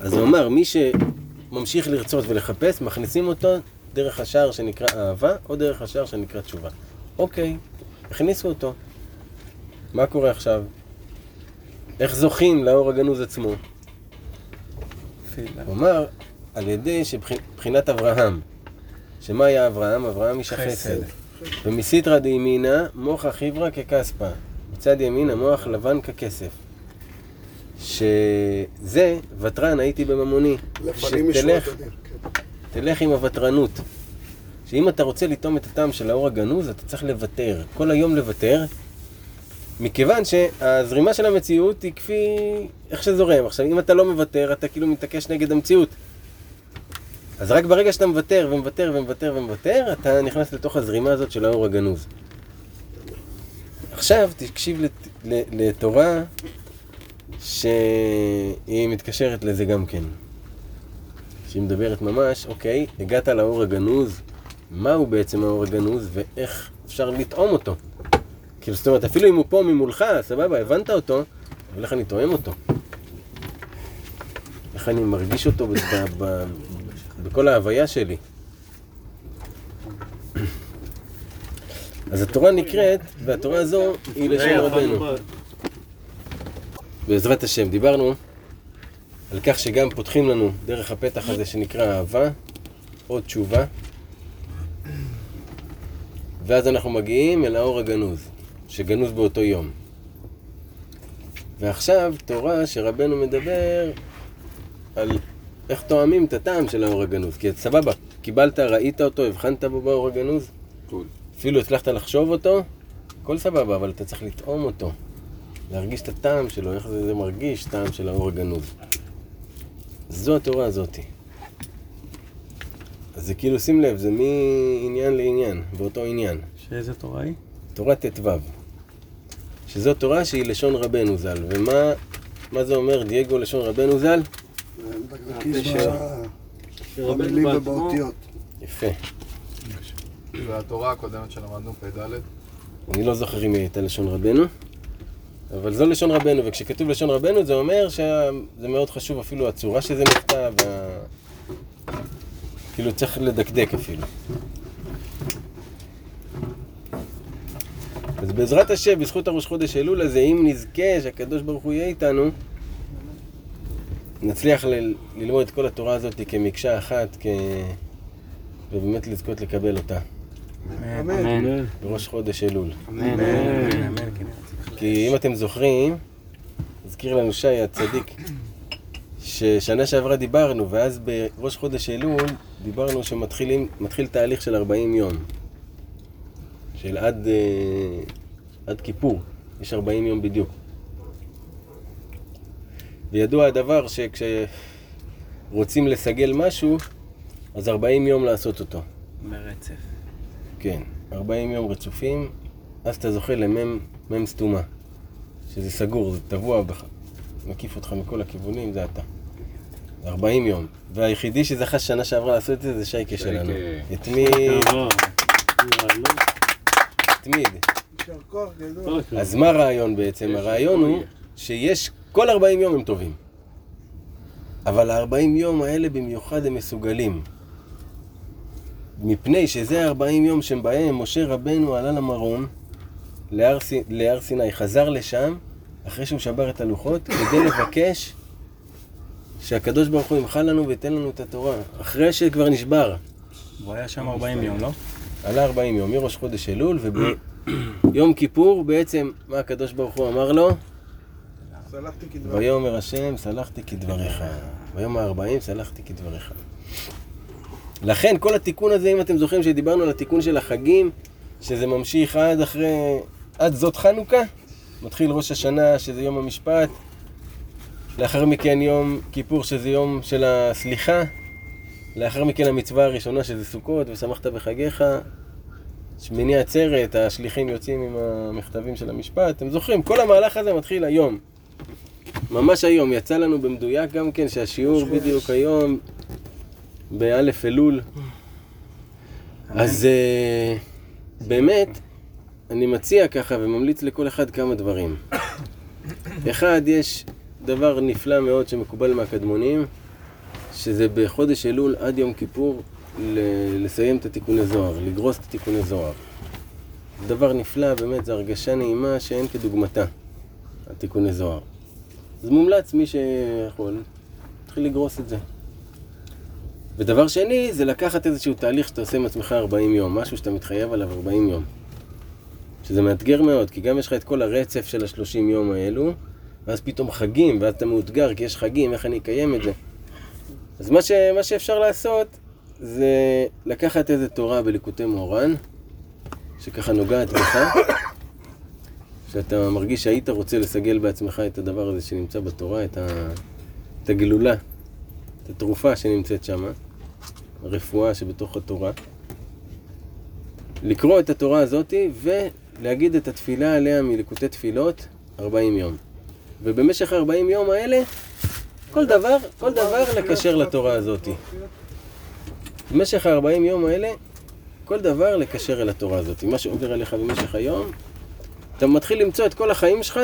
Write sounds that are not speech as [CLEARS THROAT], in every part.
אז הוא אמר, מי שממשיך לרצות ולחפש, מכניסים אותו דרך השער שנקרא אהבה, או דרך השער שנקרא תשובה. אוקיי, הכניסו אותו. מה קורה עכשיו? איך זוכים לאור הגנוז עצמו? הוא אמר, על ידי שבחינת אברהם, שמה היה אברהם? אברהם איש החסד. ומסיתרא דימינא מוחא חיברא ככספא. מצד ימין המוח לבן ככסף. שזה, ותרן הייתי בממוני. שתלך, כן. תלך עם הוותרנות. שאם אתה רוצה לטעום את הטעם של האור הגנוז, אתה צריך לוותר. כל היום לוותר, מכיוון שהזרימה של המציאות היא כפי איך שזורם. עכשיו, אם אתה לא מוותר, אתה כאילו מתעקש נגד המציאות. אז רק ברגע שאתה מוותר ומוותר ומוותר ומוותר, אתה נכנס לתוך הזרימה הזאת של האור הגנוז. עכשיו תקשיב לת, לתורה שהיא מתקשרת לזה גם כן. שהיא מדברת ממש, אוקיי, הגעת לאור הגנוז, מהו בעצם האור הגנוז ואיך אפשר לטעום אותו. כאילו, זאת אומרת, אפילו אם הוא פה ממולך, סבבה, הבנת אותו, אבל איך אני טועם אותו? איך אני מרגיש אותו ב- ב- ב- בכל ההוויה שלי? אז התורה נקראת, והתורה הזו היא לשון רבנו. בעזרת השם, דיברנו על כך שגם פותחים לנו דרך הפתח הזה שנקרא אהבה, או תשובה, ואז אנחנו מגיעים אל האור הגנוז, שגנוז באותו יום. ועכשיו תורה שרבנו מדבר על איך תואמים את הטעם של האור הגנוז. כי סבבה, קיבלת, ראית אותו, הבחנת בו באור הגנוז, cool. אפילו הצלחת לחשוב אותו, הכל סבבה, אבל אתה צריך לטעום אותו. להרגיש את הטעם שלו, איך זה, זה מרגיש, טעם של האור הגנוז. זו התורה הזאתי. אז זה כאילו, שים לב, זה מעניין לעניין, באותו עניין. שאיזה תורה היא? תורה ט"ו. שזו תורה שהיא לשון רבנו ז"ל. ומה זה אומר דייגו לשון רבנו ז"ל? במילים ובאותיות. יפה. והתורה הקודמת שלמדנו, פ"ד? אני לא זוכר אם היא הייתה לשון רבנו, אבל זו לשון רבנו, וכשכתוב לשון רבנו זה אומר שזה מאוד חשוב אפילו הצורה שזה נכתב, וה... כאילו צריך לדקדק אפילו. אז בעזרת השם, בזכות הראש חודש אלול הזה, אם נזכה שהקדוש ברוך הוא יהיה איתנו, נצליח ל- ללמוד את כל התורה הזאת כמקשה אחת, כ... ובאמת לזכות לקבל אותה. אמן. בראש חודש אלול. אמן. כי אם אתם זוכרים, הזכיר לנו שי הצדיק, ששנה שעברה דיברנו, ואז בראש חודש אלול דיברנו שמתחיל תהליך של 40 יום. של עד, אה, עד כיפור, יש 40 יום בדיוק. וידוע הדבר שכשרוצים לסגל משהו, אז 40 יום לעשות אותו. ברצף. כן, 40 יום רצופים, אז אתה זוכה למם מם סתומה. שזה סגור, זה טבוע בך, מקיף אותך מכל הכיוונים, זה אתה. 40 יום. והיחידי שזכה שנה שעברה לעשות את זה, זה שייקה שלנו. התמיד, התמיד. גדול. אז מה הרעיון בעצם? הרעיון הוא שיש, כל 40 יום הם טובים. אבל ה-40 יום האלה במיוחד הם מסוגלים. מפני שזה ה-40 יום שבהם משה רבנו עלה למרום, להר, סי- להר סיני, חזר לשם, אחרי שהוא שבר את הלוחות, כדי לבקש שהקדוש ברוך הוא ימחל לנו וייתן לנו את התורה. אחרי שכבר נשבר. הוא היה שם 40 יום, לא? עלה 40 יום, מראש חודש אלול, וביום כיפור בעצם, מה הקדוש ברוך הוא אמר לו? סלחתי. ויאמר השם, סלחתי כדבריך. ביום הארבעים סלחתי כדבריך. לכן כל התיקון הזה, אם אתם זוכרים שדיברנו על התיקון של החגים, שזה ממשיך עד אחרי, עד זאת חנוכה, מתחיל ראש השנה שזה יום המשפט, לאחר מכן יום כיפור שזה יום של הסליחה, לאחר מכן המצווה הראשונה שזה סוכות ושמחת בחגיך, שמיני עצרת, השליחים יוצאים עם המכתבים של המשפט, אתם זוכרים, כל המהלך הזה מתחיל היום. ממש היום, יצא לנו במדויק גם כן שהשיעור בדיוק היום, באלף אלול. אז אה, באמת, אני מציע ככה וממליץ לכל אחד כמה דברים. אחד, יש דבר נפלא מאוד שמקובל מהקדמונים, שזה בחודש אלול עד יום כיפור לסיים את התיקוני זוהר, לגרוס את התיקוני זוהר. דבר נפלא, באמת, זו הרגשה נעימה שאין כדוגמתה, התיקוני זוהר. אז מומלץ מי שיכול, להתחיל לגרוס את זה. ודבר שני, זה לקחת איזשהו תהליך שאתה עושה עם עצמך 40 יום, משהו שאתה מתחייב עליו 40 יום. שזה מאתגר מאוד, כי גם יש לך את כל הרצף של ה-30 יום האלו, ואז פתאום חגים, ואז אתה מאותגר, כי יש חגים, איך אני אקיים את זה? אז מה, ש, מה שאפשר לעשות, זה לקחת איזה תורה בליקוטי מורן, שככה נוגעת בך, שאתה מרגיש שהיית רוצה לסגל בעצמך את הדבר הזה שנמצא בתורה, את, ה, את הגלולה, את התרופה שנמצאת שם, הרפואה שבתוך התורה. לקרוא את התורה הזאתי ולהגיד את התפילה עליה מליקוטי תפילות 40 יום. ובמשך 40 יום האלה, כל דבר, כל דבר לקשר לתורה הזאתי. במשך ה-40 יום האלה, כל דבר לקשר אל התורה הזאת. מה שעובר עליך במשך היום, אתה מתחיל למצוא את כל החיים שלך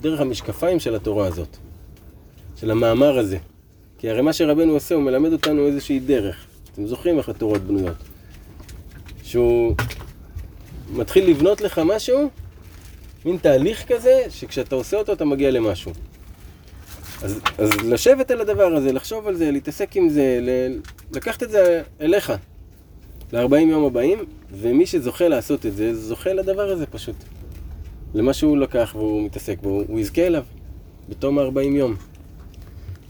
דרך המשקפיים של התורה הזאת, של המאמר הזה. כי הרי מה שרבנו עושה, הוא מלמד אותנו איזושהי דרך. אתם זוכרים איך התורות בנויות. שהוא מתחיל לבנות לך משהו, מין תהליך כזה, שכשאתה עושה אותו אתה מגיע למשהו. אז, אז לשבת על הדבר הזה, לחשוב על זה, להתעסק עם זה, ל- לקחת את זה אליך, ל-40 יום הבאים, ומי שזוכה לעשות את זה, זוכה לדבר הזה פשוט. למה שהוא לקח והוא מתעסק בו, הוא יזכה אליו, בתום ה-40 יום.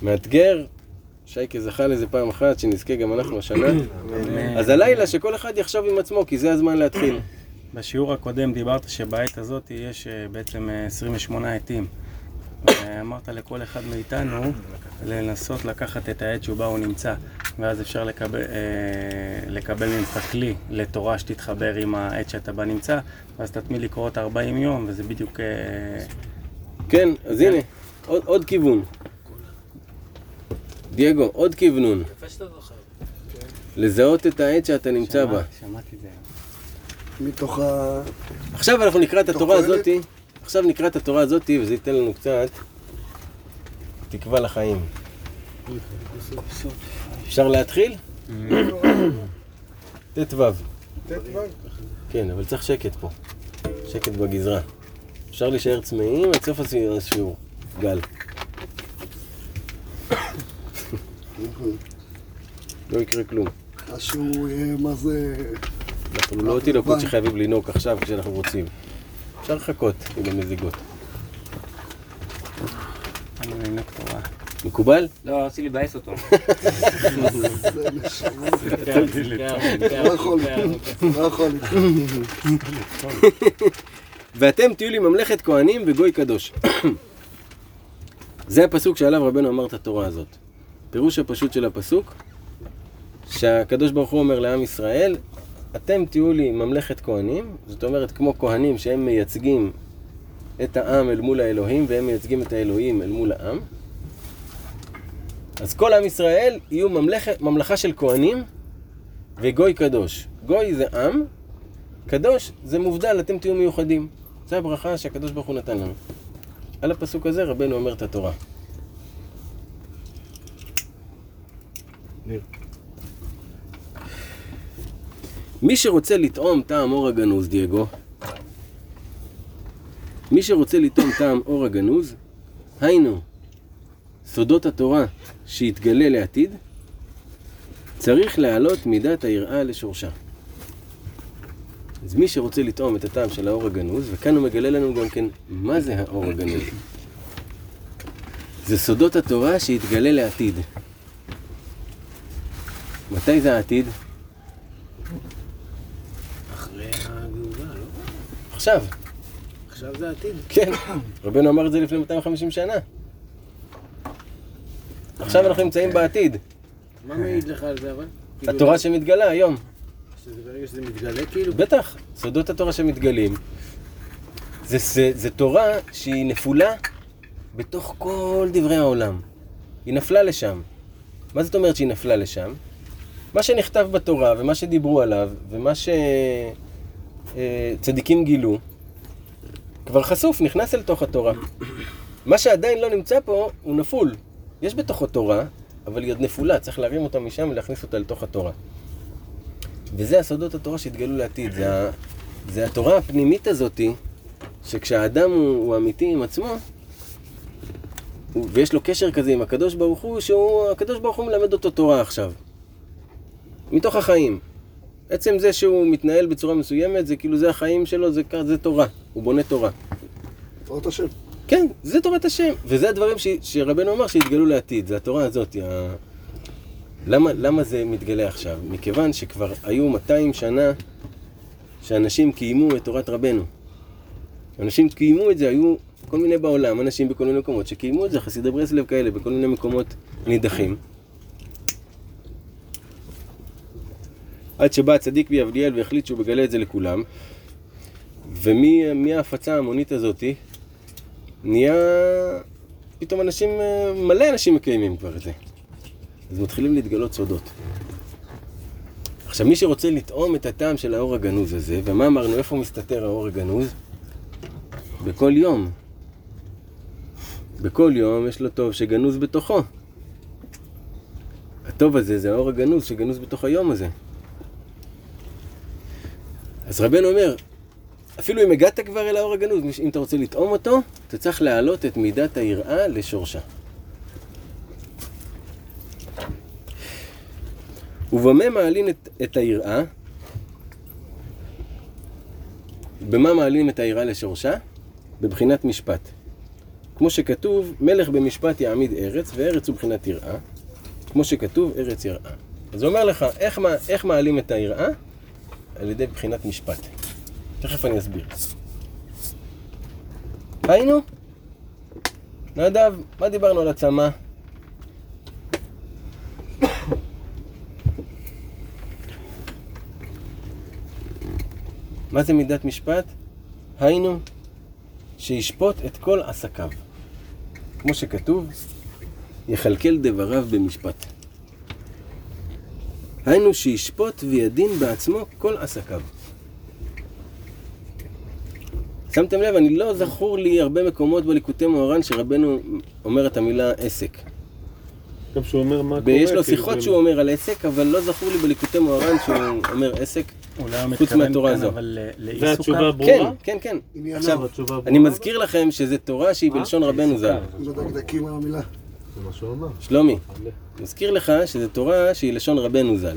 מאתגר, שייקה זכה לזה פעם אחת, שנזכה גם אנחנו השנה. [COUGHS] אז הלילה שכל אחד יחשוב עם עצמו, כי זה הזמן להתחיל. בשיעור הקודם דיברת שבעת הזאת יש אה, בעצם אה, 28 עטים. ואמרת לכל אחד מאיתנו לנסות לקחת את העט שבה הוא נמצא, ואז אפשר לקבל, אה, לקבל ממך כלי לתורה שתתחבר עם העט שאתה בה נמצא, ואז תתמיד לקרוא את 40 יום, וזה בדיוק... אה, כן, אז הנה, עוד, עוד כיוון. דייגו, עוד כיוונון. לזהות את העט שאתה נמצא בה. שמע- שמעתי את זה. מתוך ה... עכשיו אנחנו נקרא את התורה? הזאתי, עכשיו נקרא את התורה הזאתי, וזה ייתן לנו קצת תקווה לחיים. אפשר להתחיל? [COUGHS] ט"ו. ט"ו? כן, אבל צריך שקט פה. שקט בגזרה. אפשר להישאר צמאים עד סוף השיעור. גל. [COUGHS] לא יקרה כלום. יהיה מה זה... אנחנו לא תינוקות שחייבים לנהוג עכשיו כשאנחנו רוצים. אפשר לחכות עם המזיגות. אני לנהוג תורה. מקובל? לא, רציתי לבאס אותו. לא לא. ואתם תהיו לי ממלכת כהנים וגוי קדוש. זה הפסוק שעליו רבנו אמר את התורה הזאת. פירוש הפשוט של הפסוק, שהקדוש ברוך הוא אומר לעם ישראל, אתם תהיו לי ממלכת כהנים, זאת אומרת כמו כהנים שהם מייצגים את העם אל מול האלוהים והם מייצגים את האלוהים אל מול העם. אז כל עם ישראל יהיו ממלכת, ממלכה של כהנים וגוי קדוש. גוי זה עם, קדוש זה מובדל, אתם תהיו מיוחדים. זו הברכה שהקדוש ברוך הוא נתן לנו. על הפסוק הזה רבנו אומר את התורה. מי שרוצה לטעום טעם אור הגנוז, דייגו, מי שרוצה לטעום טעם אור הגנוז, היינו, סודות התורה שיתגלה לעתיד, צריך להעלות מידת היראה לשורשה. אז מי שרוצה לטעום את הטעם של האור הגנוז, וכאן הוא מגלה לנו גם כן מה זה האור הגנוז. זה סודות התורה שיתגלה לעתיד. מתי זה העתיד? אחרי הגאולה, לא? עכשיו. עכשיו זה העתיד. כן, רבנו אמר את זה לפני 250 שנה. עכשיו אנחנו נמצאים בעתיד. מה מעיד לך על זה אבל? כאילו, התורה שמתגלה היום. שזה ברגע שזה מתגלה כאילו? בטח, סודות התורה שמתגלים. זה, זה, זה תורה שהיא נפולה בתוך כל דברי העולם. היא נפלה לשם. מה זאת אומרת שהיא נפלה לשם? מה שנכתב בתורה ומה שדיברו עליו ומה שצדיקים גילו כבר חשוף, נכנס אל תוך התורה. מה שעדיין לא נמצא פה הוא נפול. יש בתוכו תורה, אבל היא עוד נפולה, צריך להרים אותה משם ולהכניס אותה לתוך התורה. וזה הסודות התורה שהתגלו לעתיד, זה, זה התורה הפנימית הזאתי, שכשהאדם הוא, הוא אמיתי עם עצמו, ויש לו קשר כזה עם הקדוש ברוך הוא, שהקדוש ברוך הוא מלמד אותו תורה עכשיו. מתוך החיים. עצם זה שהוא מתנהל בצורה מסוימת, זה כאילו זה החיים שלו, זה, זה תורה. הוא בונה תורה. תורת השם. כן, זה תורת השם. וזה הדברים ש, שרבנו אמר שהתגלו לעתיד, זה התורה הזאת. ה... למה, למה זה מתגלה עכשיו? מכיוון שכבר היו 200 שנה שאנשים קיימו את תורת רבנו. אנשים קיימו את זה, היו כל מיני בעולם, אנשים בכל מיני מקומות שקיימו את זה, חסידי ברסלב כאלה, בכל מיני מקומות נידחים. עד שבא הצדיק ביבדיאל והחליט שהוא מגלה את זה לכולם. ומההפצה ההמונית הזאתי, נהיה... פתאום אנשים, אה, מלא אנשים מקיימים כבר את זה. אז מתחילים להתגלות סודות. עכשיו, מי שרוצה לטעום את הטעם של האור הגנוז הזה, ומה אמרנו, איפה מסתתר האור הגנוז? בכל יום. בכל יום יש לו טוב שגנוז בתוכו. הטוב הזה זה האור הגנוז שגנוז בתוך היום הזה. אז רבנו אומר, אפילו אם הגעת כבר אל האור הגנוז, אם אתה רוצה לטעום אותו, אתה צריך להעלות את מידת היראה לשורשה. ובמה מעלין את, את היראה? במה מעלים את היראה לשורשה? בבחינת משפט. כמו שכתוב, מלך במשפט יעמיד ארץ, וארץ הוא בחינת יראה. כמו שכתוב, ארץ יראה. אז הוא אומר לך, איך, איך מעלים את היראה? על ידי בחינת משפט. תכף אני אסביר. היינו? נדב, מה דיברנו על הצמא? מה זה מידת משפט? היינו, שישפוט את כל עסקיו. כמו שכתוב, יכלכל דבריו במשפט. היינו שישפוט וידין בעצמו כל עסקיו. שמתם לב, אני לא זכור לי הרבה מקומות בליקוטי מוהר"ן שרבנו אומר את המילה עסק. גם שהוא אומר מה קורה. ויש לו כאילו, שיחות זה- שהוא אומר על עסק, אבל לא זכור לי בליקוטי מוהר"ן שהוא אומר עסק. אולי הוא חוץ מתכוון מהתורה כאן הזו. לעיסוקיו. והתשובה כן, ברורה? כן, כן. ענייניו. עכשיו, התשובה? אני מזכיר לכם שזו תורה שהיא בלשון רבנו ז"ל. מדקדקים על המילה. זה מה שהוא אמר. שלומי, מזכיר לך שזו תורה שהיא לשון רבנו ז"ל.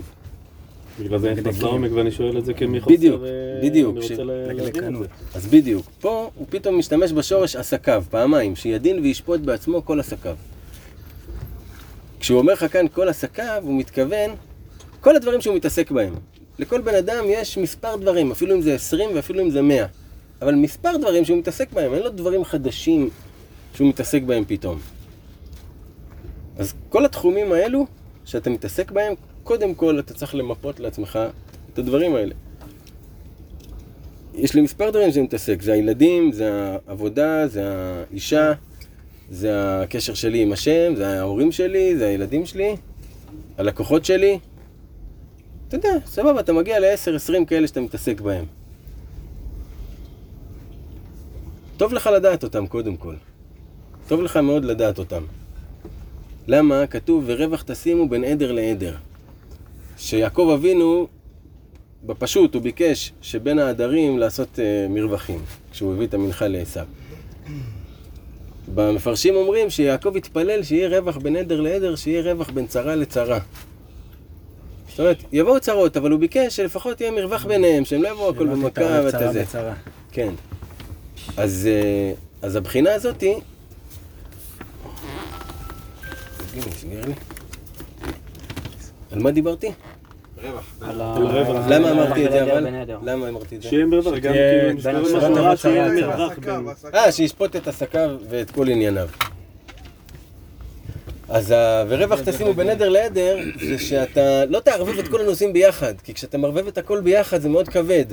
בגלל זה נכנס לעומק ואני שואל את זה כמחוסר... בדיוק, אה, בדיוק, אני רוצה לה- להבין את. זה. אז בדיוק, פה הוא פתאום משתמש בשורש עסקיו, פעמיים, שידין וישפוט בעצמו כל עסקיו. כשהוא אומר לך כאן כל עסקיו, הוא מתכוון כל הדברים שהוא מתעסק בהם. לכל בן אדם יש מספר דברים, אפילו אם זה 20 ואפילו אם זה 100. אבל מספר דברים שהוא מתעסק בהם, אין לו דברים חדשים שהוא מתעסק בהם פתאום. אז כל התחומים האלו שאתה מתעסק בהם, קודם כל אתה צריך למפות לעצמך את הדברים האלה. יש לי מספר דברים שאני מתעסק, זה הילדים, זה העבודה, זה האישה, זה הקשר שלי עם השם, זה ההורים שלי, זה הילדים שלי, הלקוחות שלי. אתה יודע, סבבה, אתה מגיע ל-10-20 כאלה שאתה מתעסק בהם. טוב לך לדעת אותם קודם כל. טוב לך מאוד לדעת אותם. למה? כתוב, ורווח תשימו בין עדר לעדר. שיעקב אבינו בפשוט הוא ביקש שבין העדרים לעשות uh, מרווחים, כשהוא הביא את המנחה לעשו. במפרשים אומרים שיעקב התפלל שיהיה רווח בין עדר לעדר, שיהיה רווח בין צרה לצרה. זאת אומרת, יבואו צרות, אבל הוא ביקש שלפחות יהיה מרווח ביניהם, שהם לא יבואו הכל במכה ואתה צרה זה. כן. אז, אה, אז הבחינה הזאתי... הנה, סגר לי. על מה דיברתי? למה אמרתי את זה אבל? למה אמרתי את זה? שיהיה מרווח, גם כאילו, שיהיה. מרווח. אה, שישפוט את עסקיו ואת כל ענייניו. אז ה... ורווח תשימו בין עדר לעדר, זה שאתה לא תערבב את כל הנושאים ביחד, כי כשאתה מערבב את הכל ביחד זה מאוד כבד.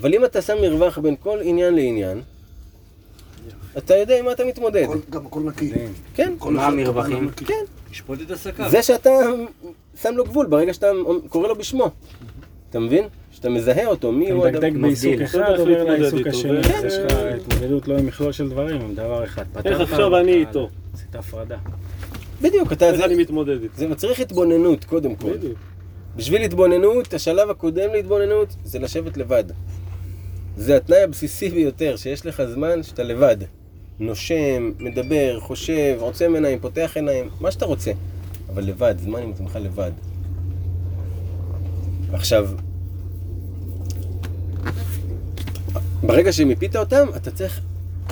אבל אם אתה שם מרווח בין כל עניין לעניין, אתה יודע עם מה אתה מתמודד. גם הכל נקי. כן. כל מה אחד המרווחים? כן. ישפוט את עסקיו. זה שאתה שם לו גבול ברגע שאתה קורא לו בשמו. אתה מבין? שאתה מזהה אותו, מי אתה הוא מדקדק אדם. בעיסוק מבדיל. אחד, אתה יודע עובר איך להתמודד לעיסוק איתו, השני. יש לך התמודדות לא עם מכלול של דברים, עם דבר אחד. איך עכשיו אני אבל איתו? עשית הפרדה. בדיוק, אתה... איך אני מתמודד איתו? זה מצריך התבוננות, קודם כל. בדיוק. בשביל התבוננות, השלב הקודם להתבוננות זה לשבת לבד. זה התנאי הבסיסי ביותר, שיש לך זמן שאתה לבד. נושם, מדבר, חושב, עוצם עיניים, פותח עיניים, מה שאתה רוצה. אבל לבד, זמן עם עצמך לבד. עכשיו, ברגע שמיפית אותם, אתה צריך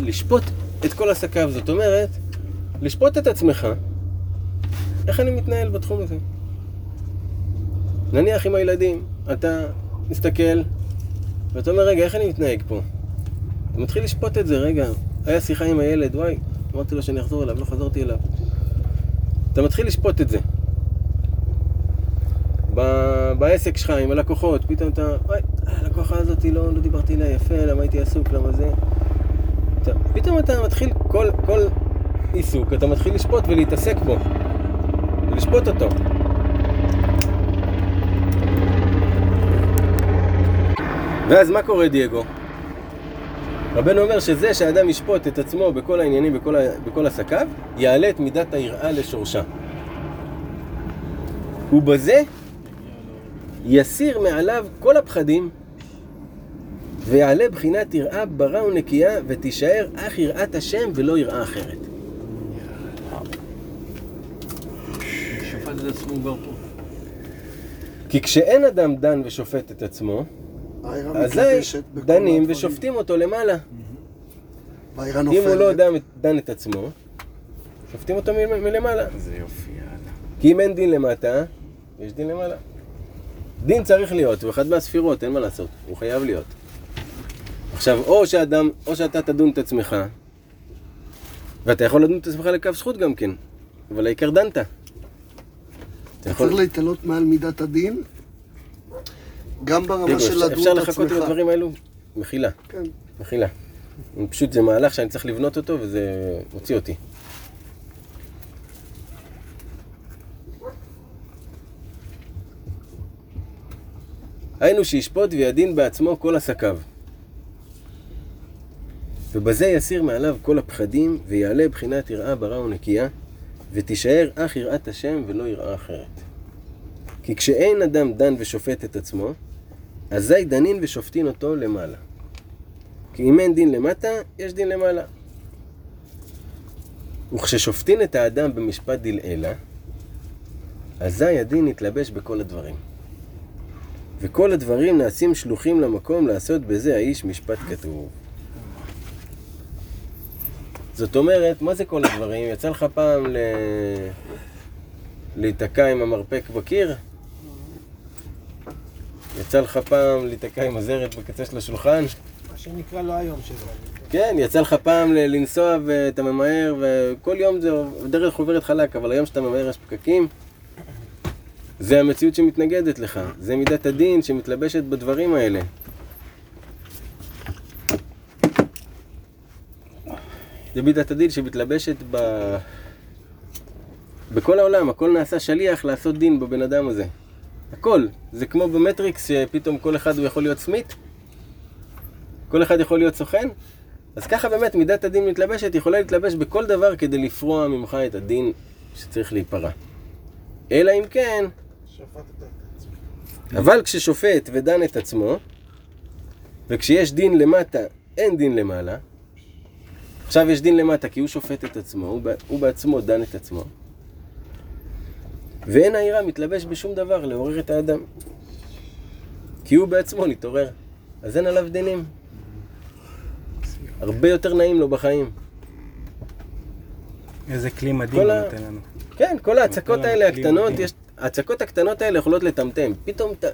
לשפוט את כל עסקיו. זאת אומרת, לשפוט את עצמך, איך אני מתנהל בתחום הזה. נניח עם הילדים, אתה מסתכל, ואתה אומר, רגע, איך אני מתנהג פה? אתה מתחיל לשפוט את זה, רגע, היה שיחה עם הילד, וואי, אמרתי לו שאני אחזור אליו, לא חזרתי אליו. אתה מתחיל לשפוט את זה. ב- בעסק שלך עם הלקוחות, פתאום אתה, וואי, הלקוחה הזאת לא, לא דיברתי אליה יפה, למה הייתי עסוק, למה זה? אתה, פתאום אתה מתחיל, כל, כל עיסוק, אתה מתחיל לשפוט ולהתעסק בו. ולשפוט אותו. ואז מה קורה, דייגו? רבנו אומר שזה שהאדם ישפוט את עצמו בכל העניינים, בכל, ה... בכל עסקיו, יעלה את מידת היראה לשורשה. ובזה יסיר מעליו כל הפחדים, ויעלה בחינת יראה ברא ונקייה, ותישאר אך יראת השם ולא יראה אחרת. כי כשאין אדם דן ושופט את עצמו, מתלבשת בכל דנים. ושופטים אותו למעלה. והעירה אם הוא לא. דן, את עצמו, שופטים אותו מלמעלה. איזה יופי, יאללה. כי אם אין דין למטה, יש דין למעלה. דין צריך להיות, הוא אחד מהספירות, אין מה לעשות, הוא חייב להיות. עכשיו, או שאדם, או שאתה תדון את עצמך, ואתה יכול לדון את עצמך לכף זכות גם כן, אבל העיקר דנת. אתה יכול... צריך להתעלות מעל מידת הדין, גם ברמה של אפשר- לדון אפשר את לחכות עם עצמך. הדברים האלו? מחילה, כן. מחילה. פשוט זה מהלך שאני צריך לבנות אותו וזה מוציא אותי. היינו שישפוט וידין בעצמו כל עסקיו. ובזה יסיר מעליו כל הפחדים, ויעלה בחינת יראה ברא ונקייה, ותישאר אך יראת השם ולא יראה אחרת. כי כשאין אדם דן ושופט את עצמו, אזי דנין ושופטין אותו למעלה. כי אם אין דין למטה, יש דין למעלה. וכששופטין את האדם במשפט דלעילה, אזי הדין נתלבש בכל הדברים. וכל הדברים נעשים שלוחים למקום לעשות בזה האיש משפט כתוב. זאת אומרת, מה זה כל הדברים? יצא לך פעם ל... להיתקע עם המרפק בקיר? יצא לך פעם להיתקע עם הזרת בקצה של השולחן? מה שנקרא לא היום שלנו. כן, יצא לך פעם לנסוע ואתה ממהר, וכל יום זה דרך עוברת חלק, אבל היום שאתה ממהר יש פקקים. זה המציאות שמתנגדת לך, זה מידת הדין שמתלבשת בדברים האלה. זה מידת הדין שמתלבשת ב... בכל העולם, הכל נעשה שליח לעשות דין בבן אדם הזה. הכל. זה כמו במטריקס שפתאום כל אחד הוא יכול להיות סמית, כל אחד יכול להיות סוכן, אז ככה באמת מידת הדין מתלבשת, יכולה להתלבש בכל דבר כדי לפרוע ממך את הדין שצריך להיפרע. אלא אם כן, אבל כששופט ודן את עצמו, וכשיש דין למטה, אין דין למעלה, עכשיו יש דין למטה כי הוא שופט את עצמו, הוא, בעצמו דן את עצמו, ואין העירה מתלבש בשום דבר לעורר את האדם. כי הוא בעצמו נתעורר, אז אין עליו דינים. הרבה יותר נעים לו בחיים. איזה כלי מדהים הוא נותן לנו. כן, כל ההצקות האלה הקטנות. יש... ההצקות הקטנות האלה יכולות לטמטם. פתאום אתה...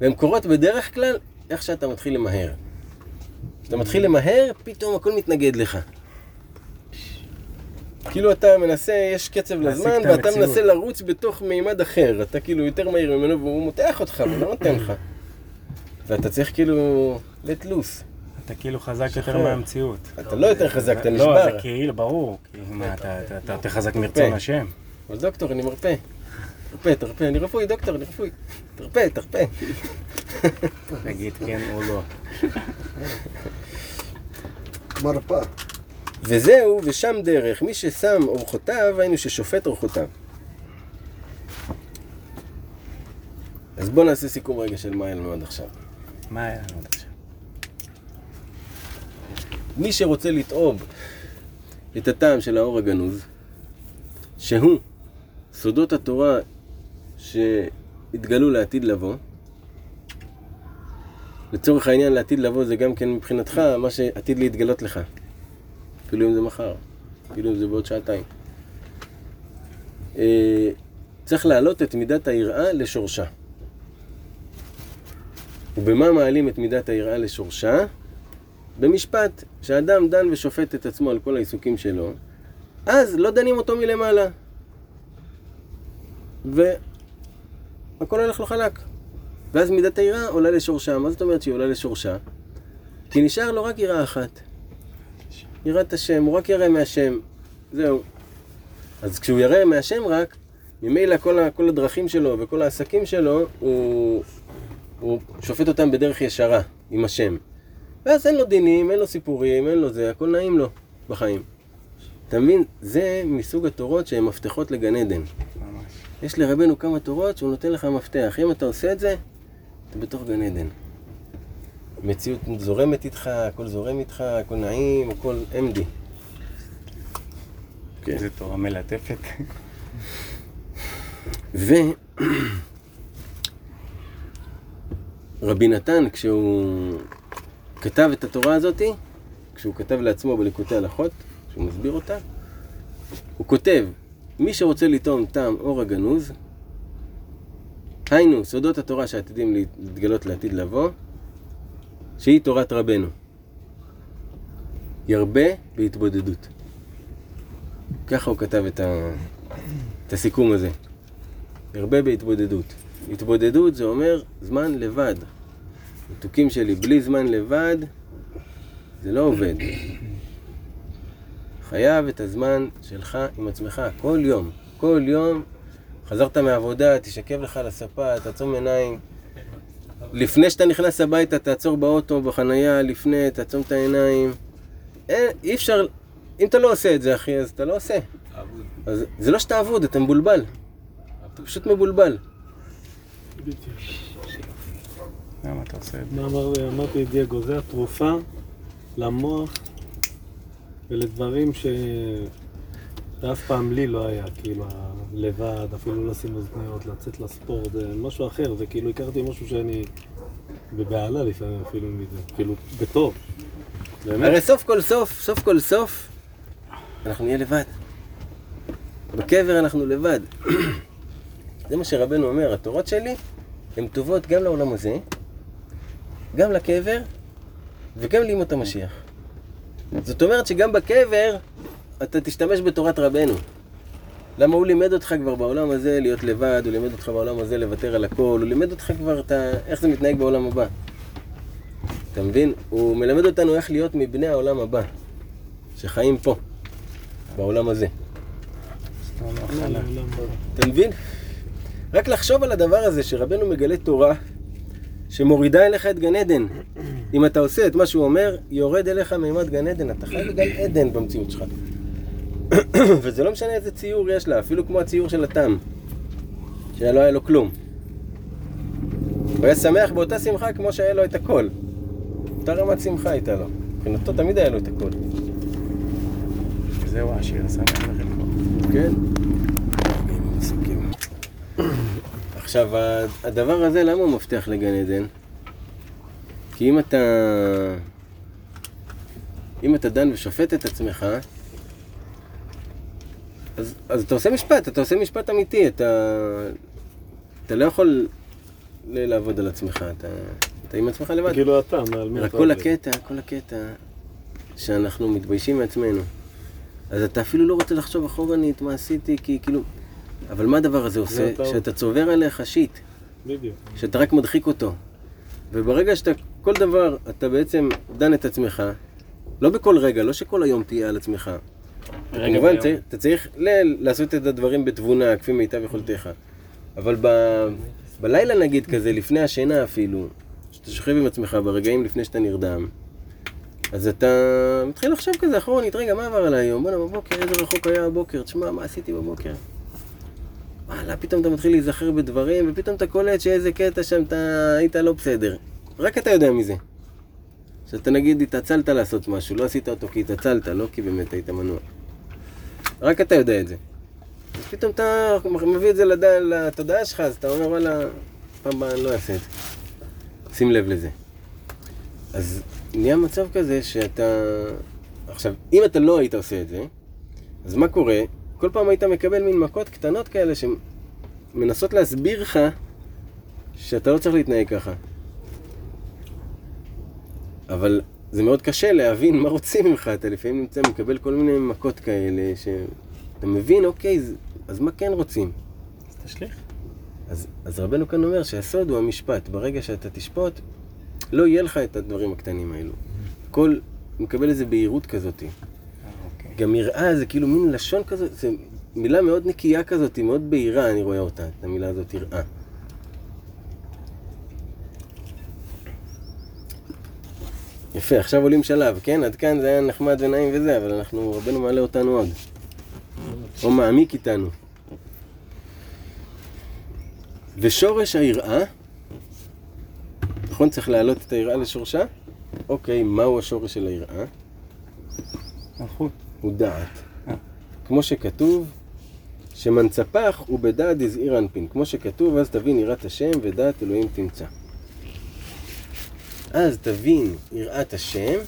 והן קורות בדרך כלל איך שאתה מתחיל למהר. כשאתה מתחיל למהר, פתאום הכל מתנגד לך. כאילו אתה מנסה, יש קצב לזמן, את ואתה המציאות. מנסה לרוץ בתוך מימד אחר. אתה כאילו יותר מהיר ממנו, והוא מותח אותך, הוא לא נותן לך. ואתה צריך כאילו let loose. אתה כאילו חזק יותר. מהמציאות. אתה לא יותר חזק, אתה לא, נשבר. זה כאילו, ברור. כאילו, אתה- אתה אתה יותר חזק מרצון השם. אבל דוקטור, אני מרפא. תרפא, תרפא, אני רפואי, דוקטור, אני רפואי. תרפא, תרפא. תגיד כן או לא. מרפא. וזהו, ושם דרך, מי ששם אורחותיו, היינו ששופט אורחותיו. אז בואו נעשה סיכום רגע של מה היה לנו עד עכשיו. מה היה לנו עד עכשיו? מי שרוצה לטעוב את הטעם של האור הגנוז, שהוא סודות התורה שהתגלו לעתיד לבוא, לצורך העניין לעתיד לבוא זה גם כן מבחינתך מה שעתיד להתגלות לך. אפילו אם זה מחר, אפילו אם זה בעוד שעתיים. אה, צריך להעלות את מידת היראה לשורשה. ובמה מעלים את מידת היראה לשורשה? במשפט, כשאדם דן ושופט את עצמו על כל העיסוקים שלו, אז לא דנים אותו מלמעלה. והכל הולך לו חלק. ואז מידת היראה עולה לשורשה. מה זאת אומרת שהיא עולה לשורשה? כי נשאר לו רק יראה אחת. יראת השם, הוא רק ירא מהשם. זהו. אז כשהוא ירא מהשם רק, ממילא כל, ה- כל הדרכים שלו וכל העסקים שלו, הוא, הוא שופט אותם בדרך ישרה, עם השם. ואז אין לו דינים, אין לו סיפורים, אין לו זה, הכל נעים לו בחיים. אתה מבין? זה מסוג התורות שהן מפתחות לגן עדן. ממש. יש לרבנו כמה תורות שהוא נותן לך מפתח. אם אתה עושה את זה, אתה בתוך גן עדן. מציאות זורמת איתך, הכל זורם איתך, הכל נעים, הכל MD. כן. איזה תורה מלטפת. ו... רבי נתן, כשהוא כתב את התורה הזאתי, כשהוא כתב לעצמו בליקוטי הלכות, כשהוא מסביר אותה, הוא כותב, מי שרוצה לטעום טעם אור הגנוז, היינו, סודות התורה שעתידים להתגלות לעתיד לבוא, שהיא תורת רבנו. ירבה בהתבודדות. ככה הוא כתב את, ה... את הסיכום הזה. ירבה בהתבודדות. התבודדות זה אומר זמן לבד. מתוקים שלי, בלי זמן לבד, זה לא עובד. חייב את הזמן שלך עם עצמך, כל יום. כל יום, חזרת מהעבודה, תשכב לך על הספה, תעצום עיניים. לפני שאתה נכנס הביתה, תעצור באוטו, בחנייה, לפני, תעצום את העיניים. אין, אי אפשר, אם אתה לא עושה את זה, אחי, אז אתה לא עושה. אז זה לא שאתה אבוד, אתה מבולבל. אתה פשוט מבולבל. למה אתה עושה את זה? אמרתי דייגו, זה התרופה למוח ולדברים ש... שאף פעם לי לא היה, כאילו, לבד, אפילו לשים אוזניות, לצאת לספורט, זה משהו אחר, זה כאילו הכרתי משהו שאני בבהלה לפעמים אפילו מזה, כאילו, בטוב. באמת? הרי סוף כל סוף, סוף כל סוף, אנחנו נהיה לבד. בקבר אנחנו לבד. [CLEARS THROAT] זה מה שרבנו אומר, התורות שלי הן טובות גם לעולם הזה, גם לקבר, וגם לימות המשיח. זאת אומרת שגם בקבר אתה תשתמש בתורת רבנו. למה הוא לימד אותך כבר בעולם הזה להיות לבד, הוא לימד אותך בעולם הזה לוותר על הכל, הוא לימד אותך כבר את ה... איך זה מתנהג בעולם הבא. אתה מבין? הוא מלמד אותנו איך להיות מבני העולם הבא, שחיים פה, בעולם הזה. אתה מבין? רק לחשוב על הדבר הזה, שרבנו מגלה תורה שמורידה אליך את גן עדן. אם אתה עושה את מה שהוא אומר, יורד אליך מימד גן עדן. אתה חי בגן עדן במציאות שלך. [COUGHS] וזה לא משנה איזה ציור יש לה, אפילו כמו הציור של התם, שלא היה לו כלום. הוא היה שמח באותה שמחה כמו שהיה לו את הכל. אותה רמת שמחה הייתה לו. מבחינתו תמיד היה לו את הכל. זהו השיר השמח לחלקו. כן. עכשיו, הדבר הזה, למה הוא מבטיח לגן עדן? כי אם אתה... אם אתה דן ושופט את עצמך, אז, אז אתה עושה משפט, אתה עושה משפט אמיתי, אתה... אתה לא יכול ל- לעבוד על עצמך, אתה, אתה עם עצמך לבד. כאילו אתה, מעל מי אתה כל עובד. הקטע, כל הקטע, שאנחנו מתביישים מעצמנו. אז אתה אפילו לא רוצה לחשוב אחורנית מה עשיתי, כי כאילו... אבל מה הדבר הזה עושה? הטעות. שאתה צובר עליך שיט, בדיוק. שאתה רק מדחיק אותו. וברגע שאתה, כל דבר, אתה בעצם דן את עצמך, לא בכל רגע, לא שכל היום תהיה על עצמך. כמובן, אתה צריך לעשות את הדברים בתבונה, כפי מיטב יכולתך. אבל ב, בלילה נגיד כזה, לפני השינה אפילו, שאתה שוכב עם עצמך ברגעים לפני שאתה נרדם, אז אתה מתחיל לחשוב כזה אחורנית, רגע, מה עבר עליי היום? בואנה, בבוקר, איזה רחוק היה הבוקר, תשמע, מה עשיתי בבוקר? וואלה, פתאום אתה מתחיל להיזכר בדברים, ופתאום אתה קולט שאיזה קטע שם אתה היית לא בסדר. רק אתה יודע מזה. שאתה נגיד התעצלת לעשות משהו, לא עשית אותו כי התעצלת, לא כי באמת היית מנוע. רק אתה יודע את זה. אז פתאום אתה מביא את זה לד... לתודעה שלך, אז אתה אומר, וואלה, פעם הבאה אני לא אעשה את זה. שים לב לזה. אז נהיה מצב כזה שאתה... עכשיו, אם אתה לא היית עושה את זה, אז מה קורה? כל פעם היית מקבל מין מכות קטנות כאלה שמנסות להסביר לך שאתה לא צריך להתנהג ככה. אבל זה מאוד קשה להבין מה רוצים ממך, אתה לפעמים נמצא, מקבל כל מיני מכות כאלה, שאתה מבין, אוקיי, אז- מה כן רוצים? אז תשליך. אז, אז רבנו כאן אומר שהסוד הוא המשפט. ברגע שאתה תשפוט, לא יהיה לך את הדברים הקטנים האלו. כל, מקבל איזה בהירות כזאת. אוקיי. גם יראה זה כאילו מין לשון כזאת, זה מילה מאוד נקייה כזאת, מאוד בהירה אני רואה אותה, את המילה הזאת יראה. יפה, עכשיו עולים שלב, כן? עד כאן זה היה נחמד ונעים וזה, אבל אנחנו, רבנו מעלה אותנו עוד. או מעמיק איתנו. ושורש היראה, נכון? צריך להעלות את היראה לשורשה? אוקיי, מהו השורש של היראה? מלכות. הוא דעת. אה. כמו שכתוב, שמנצפח הוא בדעת דזעיר אנפין. כמו שכתוב, אז תבין יראת השם ודעת אלוהים תמצא. אז תבין יראת השם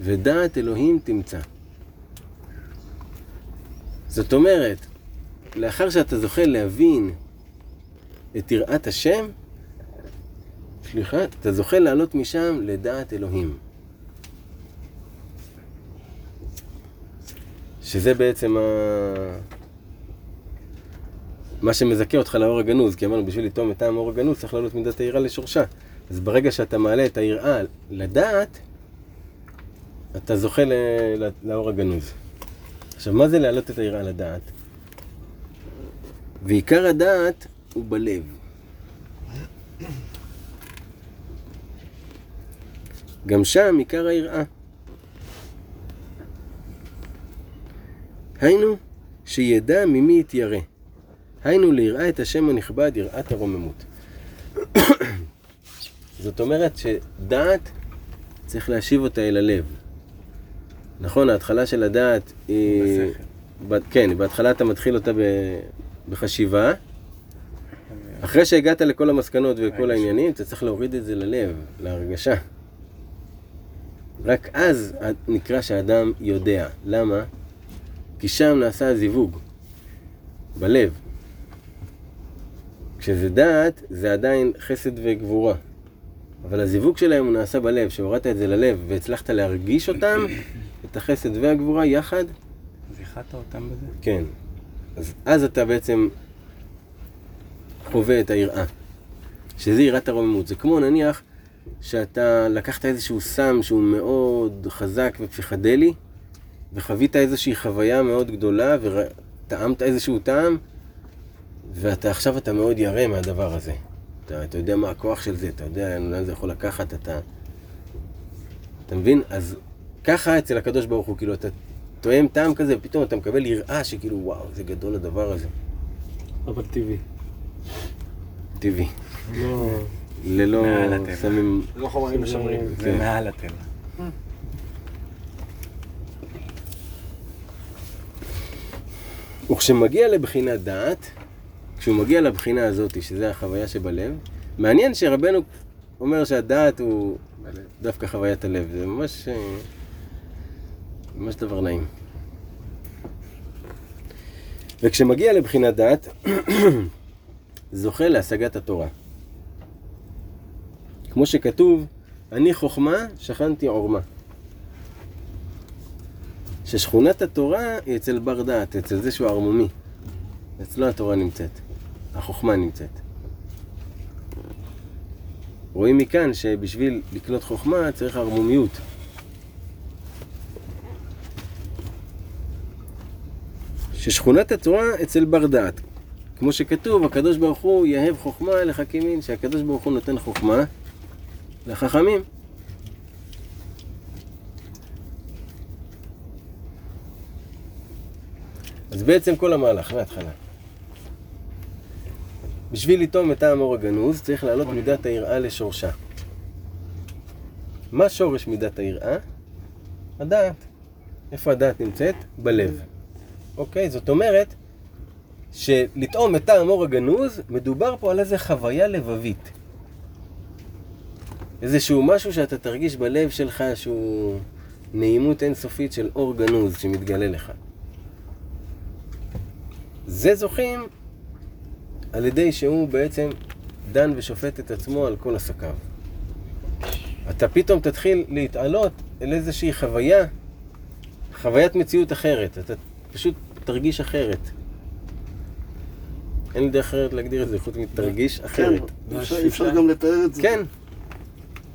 ודעת אלוהים תמצא. זאת אומרת, לאחר שאתה זוכה להבין את יראת השם, סליחה, אתה זוכה לעלות משם לדעת אלוהים. שזה בעצם ה... מה שמזכה אותך לאור הגנוז, כי אמרנו, בשביל לטעום את טעם האור הגנוז צריך לעלות מידת היראה לשורשה. אז ברגע שאתה מעלה את היראה לדעת, אתה זוכה ל... לאור הגנוז. עכשיו, מה זה להעלות את היראה לדעת? ועיקר הדעת הוא בלב. גם שם עיקר היראה. היינו, שידע ממי יתיירא. היינו ליראה את השם הנכבד, יראת הרוממות. זאת אומרת שדעת, צריך להשיב אותה אל הלב. נכון, ההתחלה של הדעת היא... בשכל. ב- כן, בהתחלה אתה מתחיל אותה ב... בחשיבה. אחרי שהגעת לכל המסקנות וכל. העניינים, אתה צריך להוריד את זה ללב, להרגשה. רק אז נקרא שהאדם יודע. למה? כי שם נעשה הזיווג, בלב. כשזה דעת, זה עדיין חסד וגבורה. אבל הזיווג שלהם הוא נעשה בלב, שהורדת את זה ללב והצלחת להרגיש אותם, [COUGHS] את החסד והגבורה יחד, זיכת אותם בזה? כן. אז, אז אתה בעצם חווה את היראה. שזה יראת הרוממות. זה כמו נניח שאתה לקחת איזשהו סם שהוא מאוד חזק ופסיכדלי, וחווית איזושהי חוויה מאוד גדולה, וטעמת איזשהו טעם, ואתה עכשיו אתה מאוד ירא מהדבר הזה. אתה, אתה יודע מה הכוח של זה, אתה יודע לאן זה יכול לקחת, אתה... אתה מבין? אז ככה אצל הקדוש ברוך הוא, כאילו, אתה תואם טעם כזה, ופתאום אתה מקבל יראה שכאילו, וואו, זה גדול הדבר הזה. אבל טבעי. טבעי. לא... ללא. סמים... לא חומרים משמרים. זה כן. מעל הטבע. וכשמגיע לבחינת דעת, כשהוא מגיע לבחינה הזאת, שזה החוויה שבלב, מעניין שרבנו אומר שהדעת הוא דווקא חוויית הלב, זה ממש, אה, ממש דבר נעים. וכשמגיע לבחינת דעת, [COUGHS] זוכה להשגת התורה. כמו שכתוב, אני חוכמה, שכנתי עורמה. ששכונת התורה היא אצל בר דעת, אצל זה שהוא ערמומי. אצלו התורה נמצאת, החוכמה נמצאת. רואים מכאן שבשביל לקלוט חוכמה צריך ערמומיות. ששכונת התורה אצל בר דעת. כמו שכתוב, הקדוש ברוך הוא יהב חוכמה לחכימין, שהקדוש ברוך הוא נותן חוכמה לחכמים. אז בעצם כל המהלך, מההתחלה. בשביל לטעום את טעם אור הגנוז, צריך להעלות מידת היראה לשורשה. מה שורש מידת היראה? הדעת. איפה הדעת נמצאת? בלב. אוקיי? זאת אומרת, שלטעום את טעם אור הגנוז, מדובר פה על איזה חוויה לבבית. איזשהו משהו שאתה תרגיש בלב שלך שהוא נעימות אינסופית של אור גנוז שמתגלה לך. זה זוכים על ידי שהוא בעצם דן ושופט את עצמו על כל עסקיו. אתה פתאום תתחיל להתעלות אל איזושהי חוויה, חוויית מציאות אחרת. אתה פשוט תרגיש אחרת. אין לי דרך אחרת להגדיר את זה, חוץ מתרגיש כן, אחרת. אי אפשר גם לתאר את זה. כן,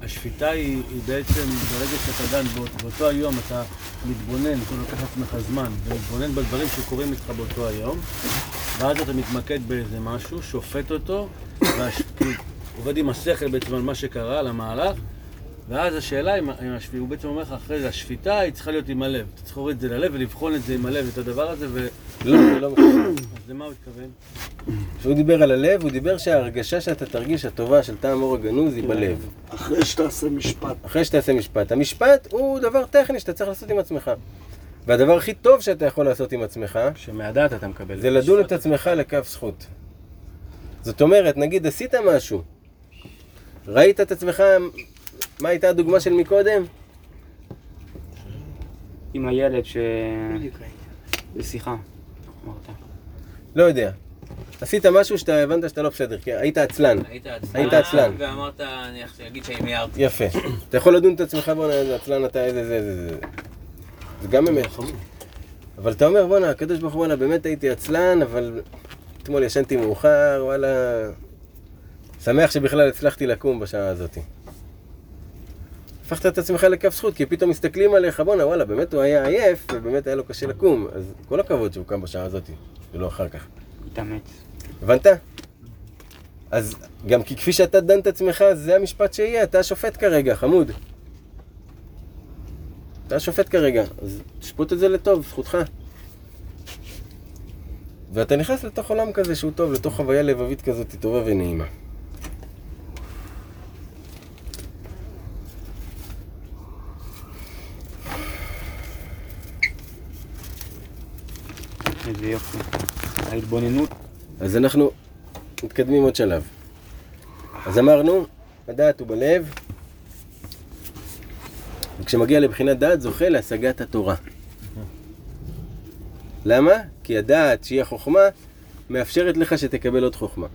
השפיטה היא, היא בעצם, ברגע שאתה דן, באות, באותו היום אתה מתבונן, אתה לוקח לעצמך זמן, ומתבונן בדברים שקורים איתך באותו היום, ואז אתה מתמקד באיזה משהו, שופט אותו, והש... כאילו, עם השכל בעצם על מה שקרה, על המהלך, ואז השאלה אם, אם השפיטה, הוא בעצם אומר לך אחרי זה, השפיטה היא צריכה להיות עם הלב. אתה צריך להוריד את זה ללב ולבחון את זה עם הלב, את הדבר הזה, ו... לא, זה לא מכוון. אז למה הוא התכוון? כשהוא דיבר על הלב, הוא דיבר שההרגשה שאתה תרגיש הטובה של טעם אור הגנוז היא בלב. אחרי שתעשה משפט. אחרי שתעשה משפט. המשפט הוא דבר טכני שאתה צריך לעשות עם עצמך. והדבר הכי טוב שאתה יכול לעשות עם עצמך, שמהדעת אתה מקבל. זה לדון את עצמך לכף זכות. זאת אומרת, נגיד עשית משהו, ראית את עצמך, מה הייתה הדוגמה של מקודם? עם הילד ש... בשיחה, אמרת. לא יודע. עשית משהו שאתה הבנת שאתה לא בסדר, כי היית עצלן. היית היית עצלן. ואמרת, אני אגיד שאני הערתי. יפה. אתה יכול לדון את עצמך, בואנה, איזה עצלן אתה, איזה זה, זה, זה. זה גם אמת. אבל אתה אומר, בואנה, הקדוש ברוך הוא, וואלה, באמת הייתי עצלן, אבל אתמול ישנתי מאוחר, וואלה... שמח שבכלל הצלחתי לקום בשעה הזאת. הפכת את עצמך לכף זכות, כי פתאום מסתכלים עליך, בואנה, וואלה, באמת הוא היה עייף, ובאמת היה לו קשה לקום. אז כל הכבוד שהוא קם בשעה הזאת, ולא אחר כך. התאמץ. הבנת? אז גם כי כפי שאתה דן את עצמך, זה המשפט שיהיה, אתה השופט כרגע, חמוד. אתה השופט כרגע, אז תשפוט את זה לטוב, זכותך. ואתה נכנס לתוך עולם כזה שהוא טוב, לתוך חוויה לבבית כזאת טובה ונעימה. איזה יופי. ההתבוננות, אז אנחנו מתקדמים עוד שלב. אז אמרנו, הדעת הוא בלב, וכשמגיע לבחינת דעת זוכה להשגת התורה. למה? כי הדעת, שהיא החוכמה, מאפשרת לך שתקבל עוד חוכמה.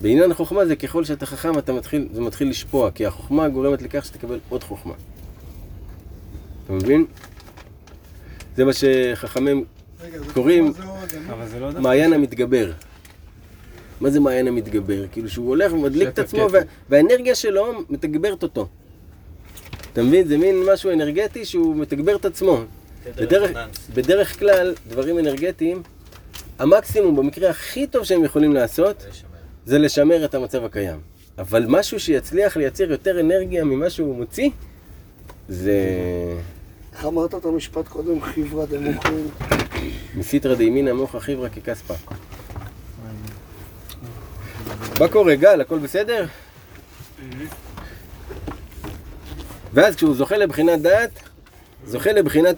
בעניין החוכמה זה ככל שאתה חכם, אתה מתחיל, זה מתחיל לשפוע, כי החוכמה גורמת לכך שתקבל עוד חוכמה. אתה מבין? זה מה שחכמים קוראים לא. מעיין המתגבר. מה זה מעיין המתגבר? כאילו שהוא הולך ומדליק את עצמו והאנרגיה שלו מתגברת אותו. אתה מבין? זה מין משהו אנרגטי שהוא מתגבר את עצמו. בדרך, בדרך כלל, דברים אנרגטיים, המקסימום במקרה הכי טוב שהם יכולים לעשות, זה לשמר את המצב הקיים. אבל משהו שיצליח לייצר יותר אנרגיה ממה שהוא מוציא, זה איך אמרת את המשפט קודם? חברה דמוכרים. מסיתרא דימינא מוכרא חיברא ככספא. מה קורה, גל? הכל בסדר? ואז כשהוא זוכה לבחינת דעת, זוכה לבחינת,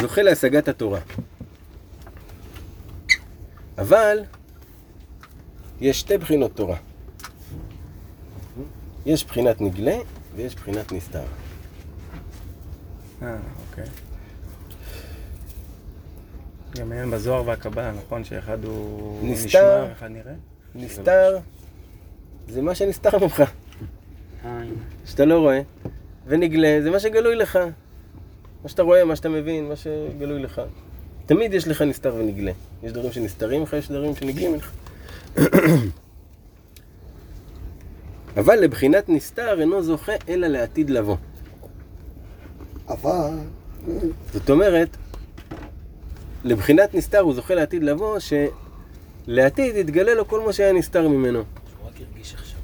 זוכה להשגת התורה. אבל, יש שתי בחינות תורה. יש בחינת נגלה ויש בחינת נסתר. אה, אוקיי. גם אין בזוהר והקבלה, נכון? שאחד הוא נסתר. נשמע ואחד נראה? נסתר, זה מה שנסתר ממך. שאתה לא רואה, ונגלה, זה מה שגלוי לך. מה שאתה רואה, מה שאתה מבין, מה שגלוי לך. תמיד יש לך נסתר ונגלה. יש דברים שנסתרים לך, יש דברים שנגלים לך. [COUGHS] אבל לבחינת נסתר אינו זוכה אלא לעתיד לבוא. אבל, זאת אומרת, לבחינת נסתר הוא זוכה לעתיד לבוא, שלעתיד יתגלה לו כל מה שהיה נסתר ממנו. הוא רק הרגיש עכשיו.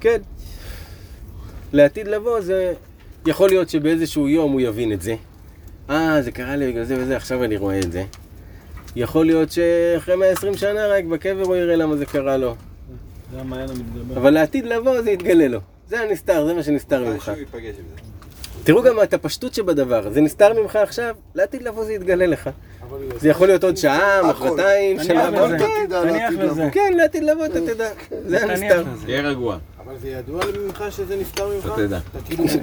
כן. לעתיד לבוא זה... יכול להיות שבאיזשהו יום הוא יבין את זה. אה, זה קרה לי בגלל זה וזה, עכשיו אני רואה את זה. יכול להיות שאחרי 120 שנה רק בקבר הוא יראה למה זה קרה לו. זה המעיין המתגבר. אבל לעתיד לבוא זה יתגלה לו. זה הנסתר, זה מה שנסתר ממך. תראו גם את הפשטות שבדבר, זה נסתר ממך עכשיו, לעתיד לבוא זה יתגלה לך. זה יכול להיות עוד שעה. מחרתיים, שנה. הבאה. תניח לעתיד לזה. לבוא. כן, לעתיד לבוא אתה תדע. זה הנסתר. לזה. תהיה רגוע. אבל זה ידוע ממך שזה נפטר ממך? אתה תדע.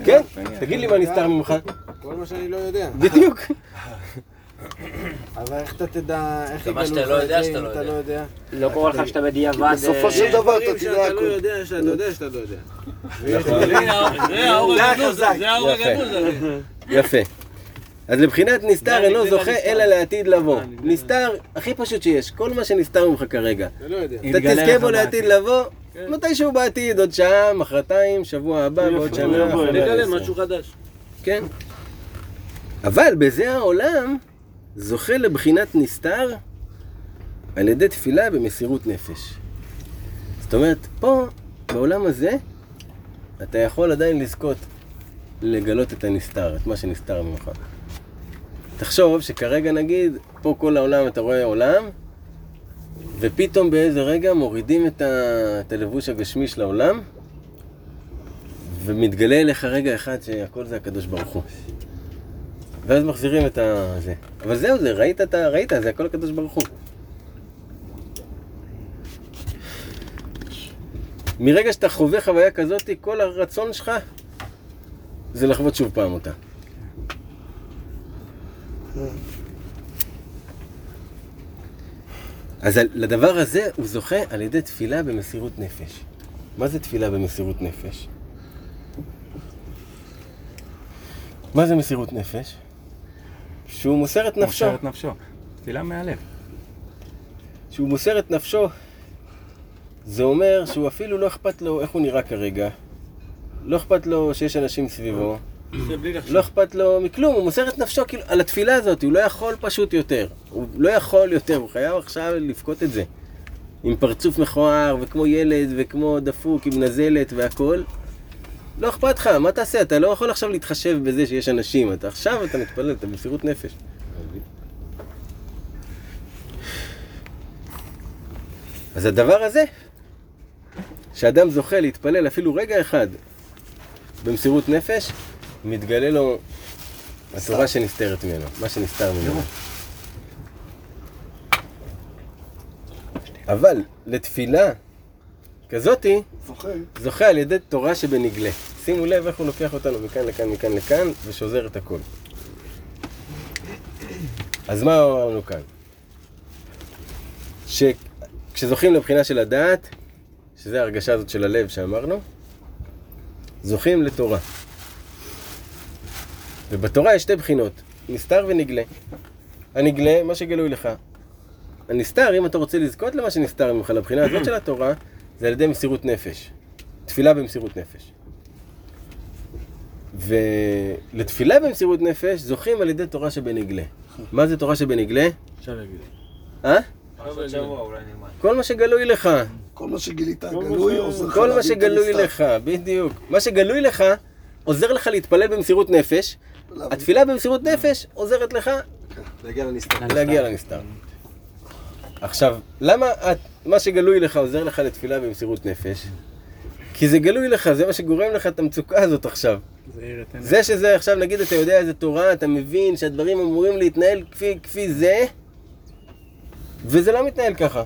כן, תגיד לי מה נסתר ממך. כל מה שאני לא יודע. בדיוק. [LAUGHS] אבל איך אתה תדע, איך יגלו שאתה לך לא את זה אם לא אתה לא יודע? לא קורה לך שאתה בדיעבד... בסופו אה, של דבר אתה תדע שאתה לא. יודע, שאתה יודע שאתה לא יודע. זה האור הגנוז, זה האור יפה. הגנוז. יפה. אז לבחינת נסתר אינו זוכה. אלא לעתיד לבוא. אה. נסתר, הכי פשוט שיש, כל מה שנסתר ממך כרגע. אתה לא יודע. אתה יתגלה תזכה בו לעתיד לבוא, מתישהו בעתיד, עוד שעה, מחרתיים, שבוע הבא, בעוד יבוא, שנה. נגלה. משהו חדש. כן. אבל בזה העולם זוכה לבחינת נסתר על ידי תפילה במסירות נפש. זאת אומרת, פה, בעולם הזה, אתה יכול עדיין לזכות לגלות את הנסתר, את מה שנסתר ממך. תחשוב שכרגע נגיד, פה כל העולם, אתה רואה עולם, ופתאום באיזה רגע מורידים את, ה... את הלבוש הגשמי של העולם, ומתגלה אליך רגע אחד שהכל זה הקדוש ברוך הוא. ואז מחזירים את ה... זה. אבל זהו זה, ראית את ה... ראית, זה הכל הקדוש ברוך הוא. מרגע שאתה חווה חוויה כזאת, כל הרצון שלך זה לחוות שוב פעם אותה. אז לדבר הזה הוא זוכה על ידי תפילה במסירות נפש. מה זה תפילה במסירות נפש? מה זה מסירות נפש? שהוא מוסר את נפשו. מוסר את נפשו. תפילה מהלב. שהוא מוסר את נפשו, זה אומר שהוא אפילו לא אכפת לו איך הוא נראה כרגע. לא אכפת לו שיש אנשים סביבו. לא אכפת לו מכלום, הוא מוסר את נפשו כאילו, על התפילה הזאת, הוא לא יכול פשוט יותר. הוא לא יכול יותר, הוא חייב עכשיו לבכות את זה. עם פרצוף מכוער, וכמו ילד, וכמו דפוק, עם נזלת והכל. לא אכפת לך, מה תעשה? אתה לא יכול עכשיו להתחשב בזה שיש אנשים. אתה עכשיו, אתה מתפלל, אתה במסירות נפש. אז הדבר הזה, שאדם זוכה להתפלל אפילו רגע אחד במסירות נפש, מתגלה לו התורה שנסתרת ממנו, מה שנסתר ממנו. אבל לתפילה כזאתי, זוכה. זוכה על ידי תורה שבנגלה. שימו לב איך הוא לוקח אותנו מכאן לכאן, מכאן לכאן, ושוזר את הכל. אז מה אמרנו כאן? שכשזוכים לבחינה של הדעת, שזה ההרגשה הזאת של הלב שאמרנו, זוכים לתורה. ובתורה יש שתי בחינות, נסתר ונגלה. הנגלה, מה שגלוי לך. הנסתר, אם אתה רוצה לזכות למה שנסתר ממך, לבחינה הזאת של התורה, זה על ידי מסירות נפש. תפילה במסירות נפש. ולתפילה במסירות נפש זוכים על ידי תורה שבנגלה. [LAUGHS] מה זה תורה שבנגלה? אה? כל מה שגלוי לך. כל מה שגילית גלוי עוזר לך כל מה שגלוי. לך, בדיוק. מה שגלוי לך עוזר לך להתפלל במסירות נפש. התפילה במסירות נפש עוזרת לך להגיע לנסתר. עכשיו, למה את, מה שגלוי לך עוזר לך לתפילה במסירות נפש? כי זה גלוי לך, זה מה שגורם לך את המצוקה הזאת עכשיו. זה. זה שזה עכשיו, נגיד, אתה יודע איזה תורה, אתה מבין שהדברים אמורים להתנהל כפי, כפי זה, וזה לא מתנהל ככה.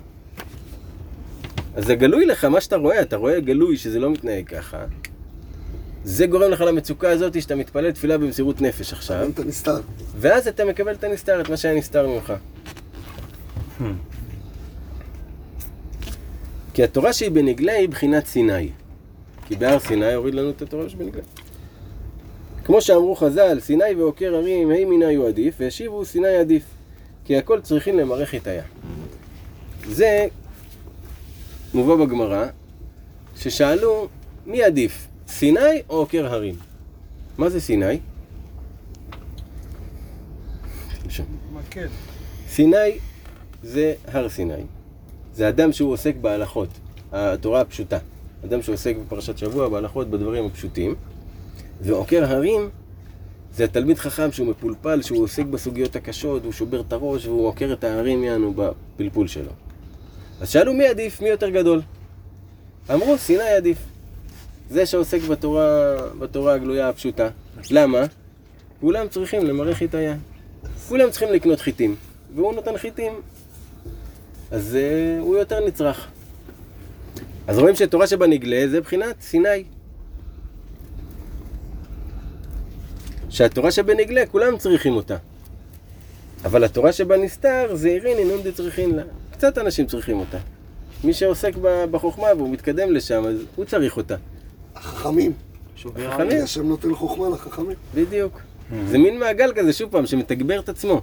אז זה גלוי לך, מה שאתה רואה, אתה רואה גלוי שזה לא מתנהג ככה. זה גורם לך למצוקה הזאת שאתה מתפלל תפילה במסירות נפש עכשיו. ואז אתה מקבל את הנסתר, את מה שהיה נסתר ממך. כי התורה שהיא בנגלה היא בחינת סיני. כי בהר סיני הוריד לנו את התורה שבנגלה. כמו שאמרו חז"ל, סיני ועוקר הרים, ה' מיני הוא עדיף, והשיבו סיני עדיף. כי הכל צריכים למרך איתיה. זה מובא בגמרא, ששאלו, מי עדיף, סיני או עוקר הרים? מה זה סיני? מקד. סיני זה הר סיני. זה אדם שהוא עוסק בהלכות, התורה הפשוטה. אדם שעוסק בפרשת שבוע, בהלכות, בדברים הפשוטים. ועוקר הרים זה התלמיד חכם שהוא מפולפל, שהוא עוסק בסוגיות הקשות, הוא שובר את הראש והוא עוקר את הערים יענו בפלפול שלו. אז שאלו מי עדיף, מי יותר גדול? אמרו, סיני עדיף. זה שעוסק בתורה, בתורה הגלויה הפשוטה. למה? כולם צריכים למראה חיטיה. כולם צריכים לקנות חיטים, והוא נותן חיטים. אז uh, הוא יותר נצרך. אז רואים שתורה שבנגלה זה בחינת סיני. שהתורה שבנגלה, כולם צריכים אותה. אבל התורה שבנסתר, זעירין אינם דצריכין לה. קצת אנשים צריכים אותה. מי שעוסק בחוכמה והוא מתקדם לשם, אז הוא צריך אותה. החכמים. החכמים, השם נותן חוכמה לחכמים. בדיוק. זה מין מעגל כזה, שוב פעם, שמתגבר את עצמו.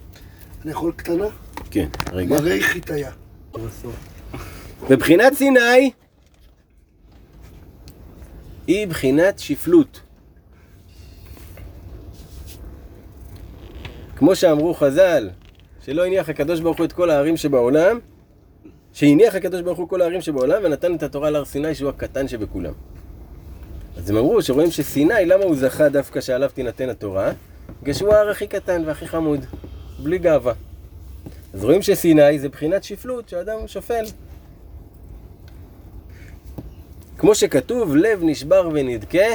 אני יכול קטנה? כן, רגע. מראי חיטיה. בבחינת סיני היא בחינת שפלות. כמו שאמרו חז"ל, שלא הניח הקדוש ברוך הוא את כל הערים שבעולם, שהניח הקדוש ברוך הוא כל הערים שבעולם ונתן את התורה להר סיני שהוא הקטן שבכולם. אז הם אמרו שרואים שסיני, למה הוא זכה דווקא שעליו תינתן התורה? בגלל שהוא ההר הכי קטן והכי חמוד, בלי גאווה. אז רואים שסיני זה בחינת שפלות, שהאדם הוא שופל. כמו שכתוב, לב נשבר ונדכה,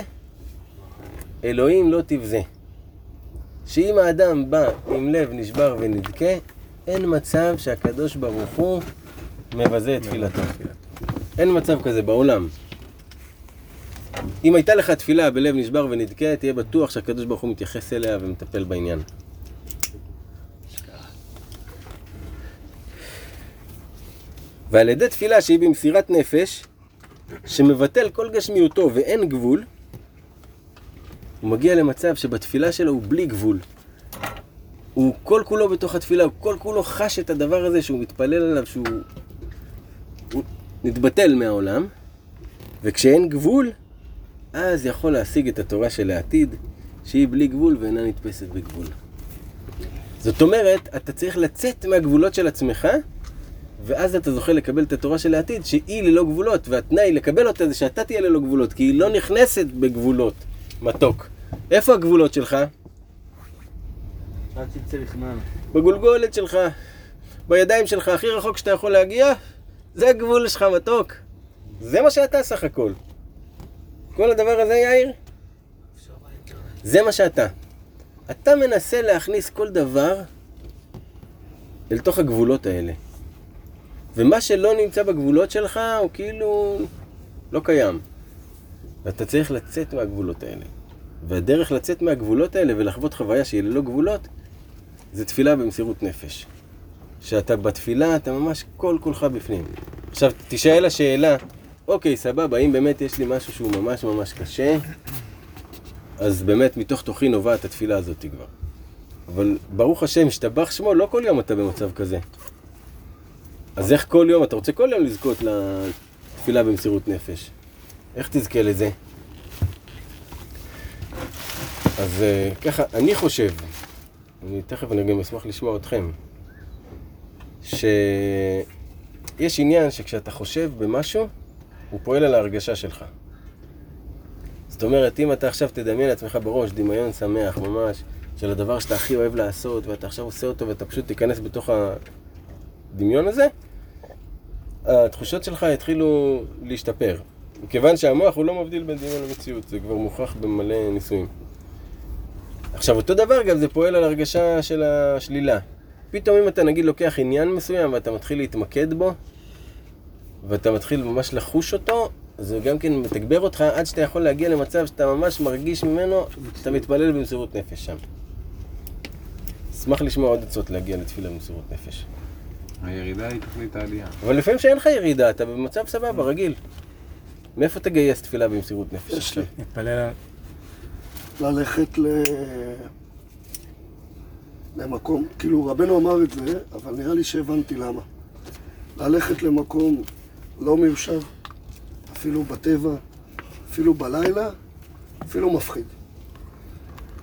אלוהים לא תבזה. שאם האדם בא עם לב נשבר ונדכה, אין מצב שהקדוש ברוך הוא מבזה את תפילתו. אין מצב כזה בעולם. אם הייתה לך תפילה בלב נשבר ונדכה, תהיה בטוח שהקדוש ברוך הוא מתייחס אליה ומטפל בעניין. ועל ידי תפילה שהיא במסירת נפש, שמבטל כל גשמיותו ואין גבול, הוא מגיע למצב שבתפילה שלו הוא בלי גבול. הוא כל כולו בתוך התפילה, הוא כל כולו חש את הדבר הזה שהוא מתפלל עליו, שהוא הוא מתבטל מהעולם, וכשאין גבול, אז יכול להשיג את התורה של העתיד, שהיא בלי גבול ואינה נתפסת בגבול. זאת אומרת, אתה צריך לצאת מהגבולות של עצמך, ואז אתה זוכה לקבל את התורה של העתיד, שהיא ללא גבולות, והתנאי לקבל אותה זה שאתה תהיה ללא גבולות, כי היא לא נכנסת בגבולות. מתוק. איפה הגבולות שלך? בגולגולת שלך, בידיים שלך, הכי רחוק שאתה יכול להגיע, זה הגבול שלך, מתוק. זה מה שאתה סך הכל. כל הדבר הזה, יאיר, זה מה שאתה. אתה מנסה להכניס כל דבר אל תוך הגבולות האלה. ומה שלא נמצא בגבולות שלך הוא כאילו לא קיים. ואתה צריך לצאת מהגבולות האלה. והדרך לצאת מהגבולות האלה ולחוות חוויה שהיא ללא גבולות, זה תפילה במסירות נפש. שאתה בתפילה, אתה ממש כל כולך בפנים. עכשיו, תשאל השאלה, אוקיי, סבבה, אם באמת יש לי משהו שהוא ממש ממש קשה, אז באמת מתוך תוכי נובעת התפילה הזאת כבר. אבל ברוך השם, השתבח שמו, לא כל יום אתה במצב כזה. אז איך כל יום, אתה רוצה כל יום לזכות לתפילה במסירות נפש. איך תזכה לזה? אז אה, ככה, אני חושב, אני תכף אני גם אשמח לשמוע אתכם, שיש עניין שכשאתה חושב במשהו, הוא פועל על ההרגשה שלך. זאת אומרת, אם אתה עכשיו תדמיין לעצמך בראש דמיון שמח ממש, של הדבר שאתה הכי אוהב לעשות, ואתה עכשיו עושה אותו ואתה פשוט תיכנס בתוך הדמיון הזה, התחושות שלך יתחילו להשתפר. מכיוון שהמוח הוא לא מבדיל בין דמיון למציאות, זה כבר מוכח במלא ניסויים. עכשיו, אותו דבר גם זה פועל על הרגשה של השלילה. פתאום אם אתה נגיד לוקח עניין מסוים ואתה מתחיל להתמקד בו, ואתה מתחיל ממש לחוש אותו, זה גם כן מתגבר אותך עד שאתה יכול להגיע למצב שאתה ממש מרגיש ממנו, אתה מתפלל במסירות נפש שם. אשמח לשמוע עוד עצות להגיע לתפילה במסירות נפש. הירידה היא תכלית העלייה. אבל לפעמים שאין לך ירידה, אתה במצב סבבה, רגיל. מאיפה תגייס תפילה במסירות נפש? יש לי. נתפלל. ללכת ל... למקום, כאילו רבנו אמר את זה, אבל נראה לי שהבנתי למה. ללכת למקום לא מיושב, אפילו בטבע, אפילו בלילה, אפילו מפחיד.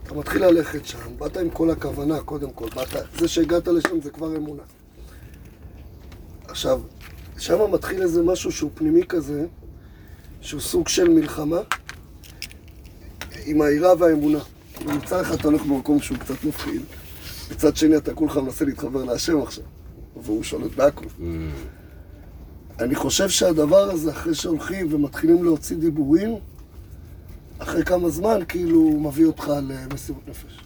אתה מתחיל ללכת שם, באת עם כל הכוונה, קודם כל, באת, זה שהגעת לשם זה כבר אמונה. עכשיו, שם מתחיל איזה משהו שהוא פנימי כזה, שהוא סוג של מלחמה עם היראה והאמונה. מצד אחד אתה הולך במקום שהוא קצת מפחיד, מצד שני אתה כולך מנסה להתחבר להשם עכשיו, והוא שולט בהכל. Mm. אני חושב שהדבר הזה, אחרי שהולכים ומתחילים להוציא דיבורים, אחרי כמה זמן, כאילו, הוא מביא אותך למסירות נפש.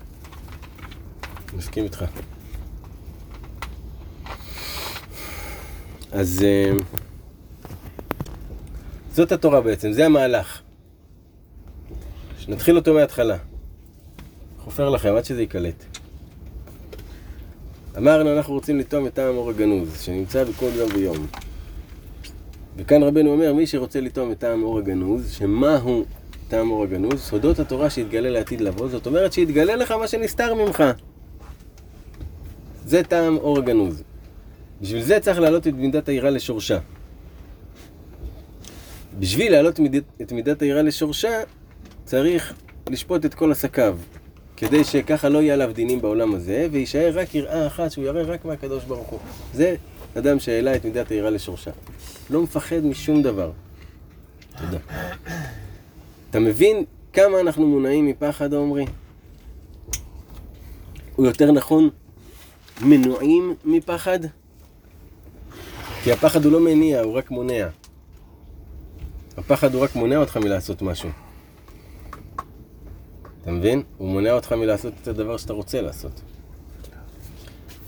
מסכים איתך. אז אה, זאת התורה בעצם, זה המהלך. שנתחיל אותו מההתחלה. חופר לכם עד שזה ייקלט. אמרנו, אנחנו רוצים לטעום את טעם אור הגנוז, שנמצא בכל יום ויום. וכאן רבנו אומר, מי שרוצה לטעום את טעם אור הגנוז, שמהו טעם אור הגנוז? סודות התורה שיתגלה לעתיד לבוא, זאת אומרת שיתגלה לך מה שנסתר ממך. זה טעם אור הגנוז. בשביל זה צריך להעלות את מידת היראה לשורשה. בשביל להעלות את מידת היראה לשורשה, צריך לשפוט את כל עסקיו. כדי שככה לא יהיה עליו דינים בעולם הזה, ויישאר רק יראה אחת, שהוא יראה רק מהקדוש ברוך הוא. זה אדם שהעלה את מידת היראה לשורשה. לא מפחד משום דבר. תודה. אתה מבין כמה אנחנו מונעים מפחד, עומרי? או יותר נכון, מנועים מפחד? כי הפחד הוא לא מניע, הוא רק מונע. הפחד הוא רק מונע אותך מלעשות משהו. אתה מבין? הוא מונע אותך מלעשות את הדבר שאתה רוצה לעשות.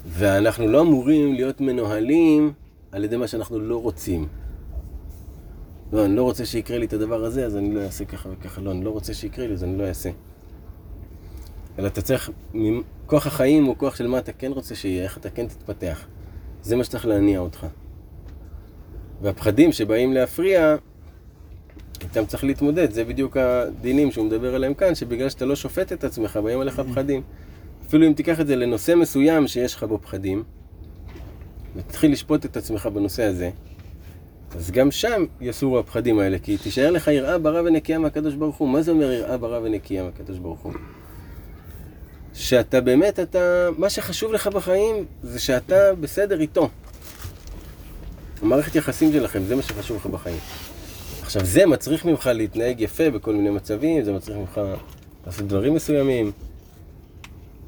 ואנחנו לא אמורים להיות מנוהלים על ידי מה שאנחנו לא רוצים. לא, אני לא רוצה שיקרה לי את הדבר הזה, אז אני לא אעשה ככה וככה. לא, אני לא רוצה שיקרה לי, אז אני לא אעשה. אלא אתה צריך, כוח החיים הוא כוח של מה אתה כן רוצה שיהיה, איך אתה כן תתפתח. זה מה שצריך להניע אותך. והפחדים שבאים להפריע, איתם צריך להתמודד, זה בדיוק הדינים שהוא מדבר עליהם כאן, שבגלל שאתה לא שופט את עצמך, באים עליך פחדים. אפילו אם תיקח את זה לנושא מסוים שיש לך בו פחדים, ותתחיל לשפוט את עצמך בנושא הזה, אז גם שם יסורו הפחדים האלה, כי תישאר לך יראה ברא ונקייה מהקדוש ברוך הוא. מה זה אומר יראה ברא ונקייה מהקדוש ברוך הוא? שאתה באמת, אתה, מה שחשוב לך בחיים זה שאתה בסדר איתו. המערכת יחסים שלכם, זה מה שחשוב לך בחיים. עכשיו, זה מצריך ממך להתנהג יפה בכל מיני מצבים, זה מצריך ממך לעשות דברים מסוימים.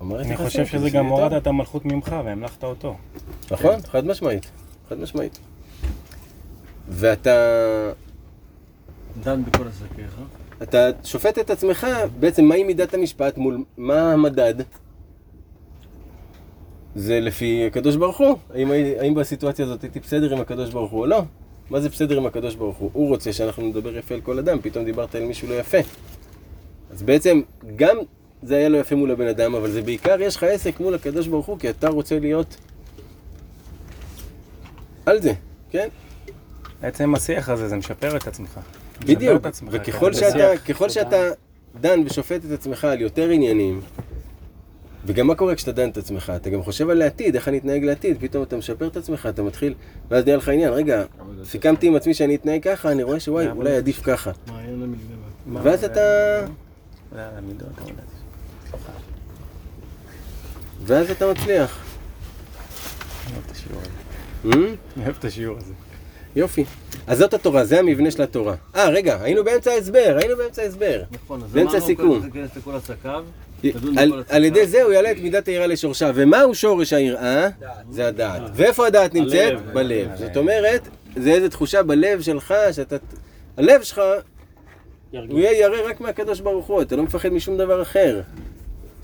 אני חושב שזה גם. הורדת את המלכות ממך והמלכת אותו. נכון, חד משמעית, חד משמעית. ואתה דן בכל עסקיך. אתה שופט את עצמך, בעצם מהי מידת המשפט מול מה המדד? זה לפי הקדוש ברוך הוא. האם, האם בסיטואציה הזאת הייתי בסדר עם הקדוש ברוך הוא או לא? מה זה בסדר עם הקדוש ברוך הוא? הוא רוצה שאנחנו נדבר יפה על כל אדם, פתאום דיברת על מישהו לא יפה. אז בעצם גם זה היה לא יפה מול הבן אדם, אבל זה בעיקר יש לך עסק מול הקדוש ברוך הוא, כי אתה רוצה להיות על זה, כן? בעצם השיח הזה, זה משפר את עצמך. בדיוק, את עצמך, וככל ככה שאתה, שאתה דן ושופט את עצמך על יותר עניינים, וגם מה קורה כשאתה דן את עצמך? אתה גם חושב על העתיד, איך אני אתנהג לעתיד, פתאום אתה משפר את עצמך, אתה מתחיל, ואז נהיה לך עניין, רגע, סיכמתי עם עצמי שאני אתנהג ככה, אני רואה שוואי, אולי עדיף ככה. ואז אתה, ואז אתה מצליח. אני אוהב את השיעור הזה. יופי. אז זאת התורה, זה המבנה של התורה. אה, רגע, היינו באמצע ההסבר, היינו באמצע ההסבר. נכון, אז באמצע אמרנו, הסיכום. על, על ידי. זה הוא יעלה את מידת היראה לשורשה. ומהו שורש היראה? זה הדעת. ואיפה הדעת נמצאת? בלב. זאת אומרת, זה איזו תחושה בלב שלך, שאתה... הלב שלך, הוא יהיה ירא רק מהקדוש ברוך הוא, אתה לא מפחד משום דבר אחר.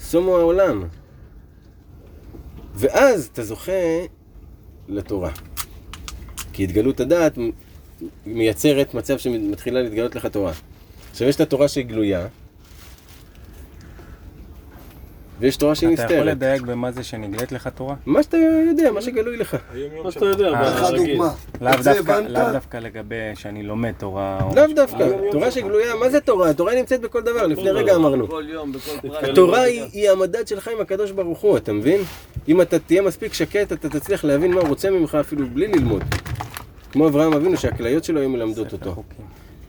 סומו העולם. ואז אתה זוכה לתורה. כי התגלות הדעת מייצרת מצב שמתחילה להתגלות לך תורה. עכשיו יש את התורה שהיא גלויה, ויש תורה שהיא אתה יכול נסתרת. לדייק במה זה שנגלית לך תורה? מה שאתה יודע, מה שגלוי לך. מה שאתה יודע, אה, לך ברגיל. דוגמה. לאו דווקא, לגבי שאני לומד תורה. או לאו. דווקא, תורה שגלויה, מה זה תורה? התורה נמצאת בכל דבר, לפני רגע אמרנו. כל יום, בכל פרט. התורה היא, המדד שלך עם הקדוש ברוך הוא, אתה מבין? אם אתה תהיה מספיק שקט, אתה תצליח להבין מה הוא רוצה ממך אפילו בלי ללמוד. כמו אברהם אבינו, שהכליות שלו היו מלמדות אותו.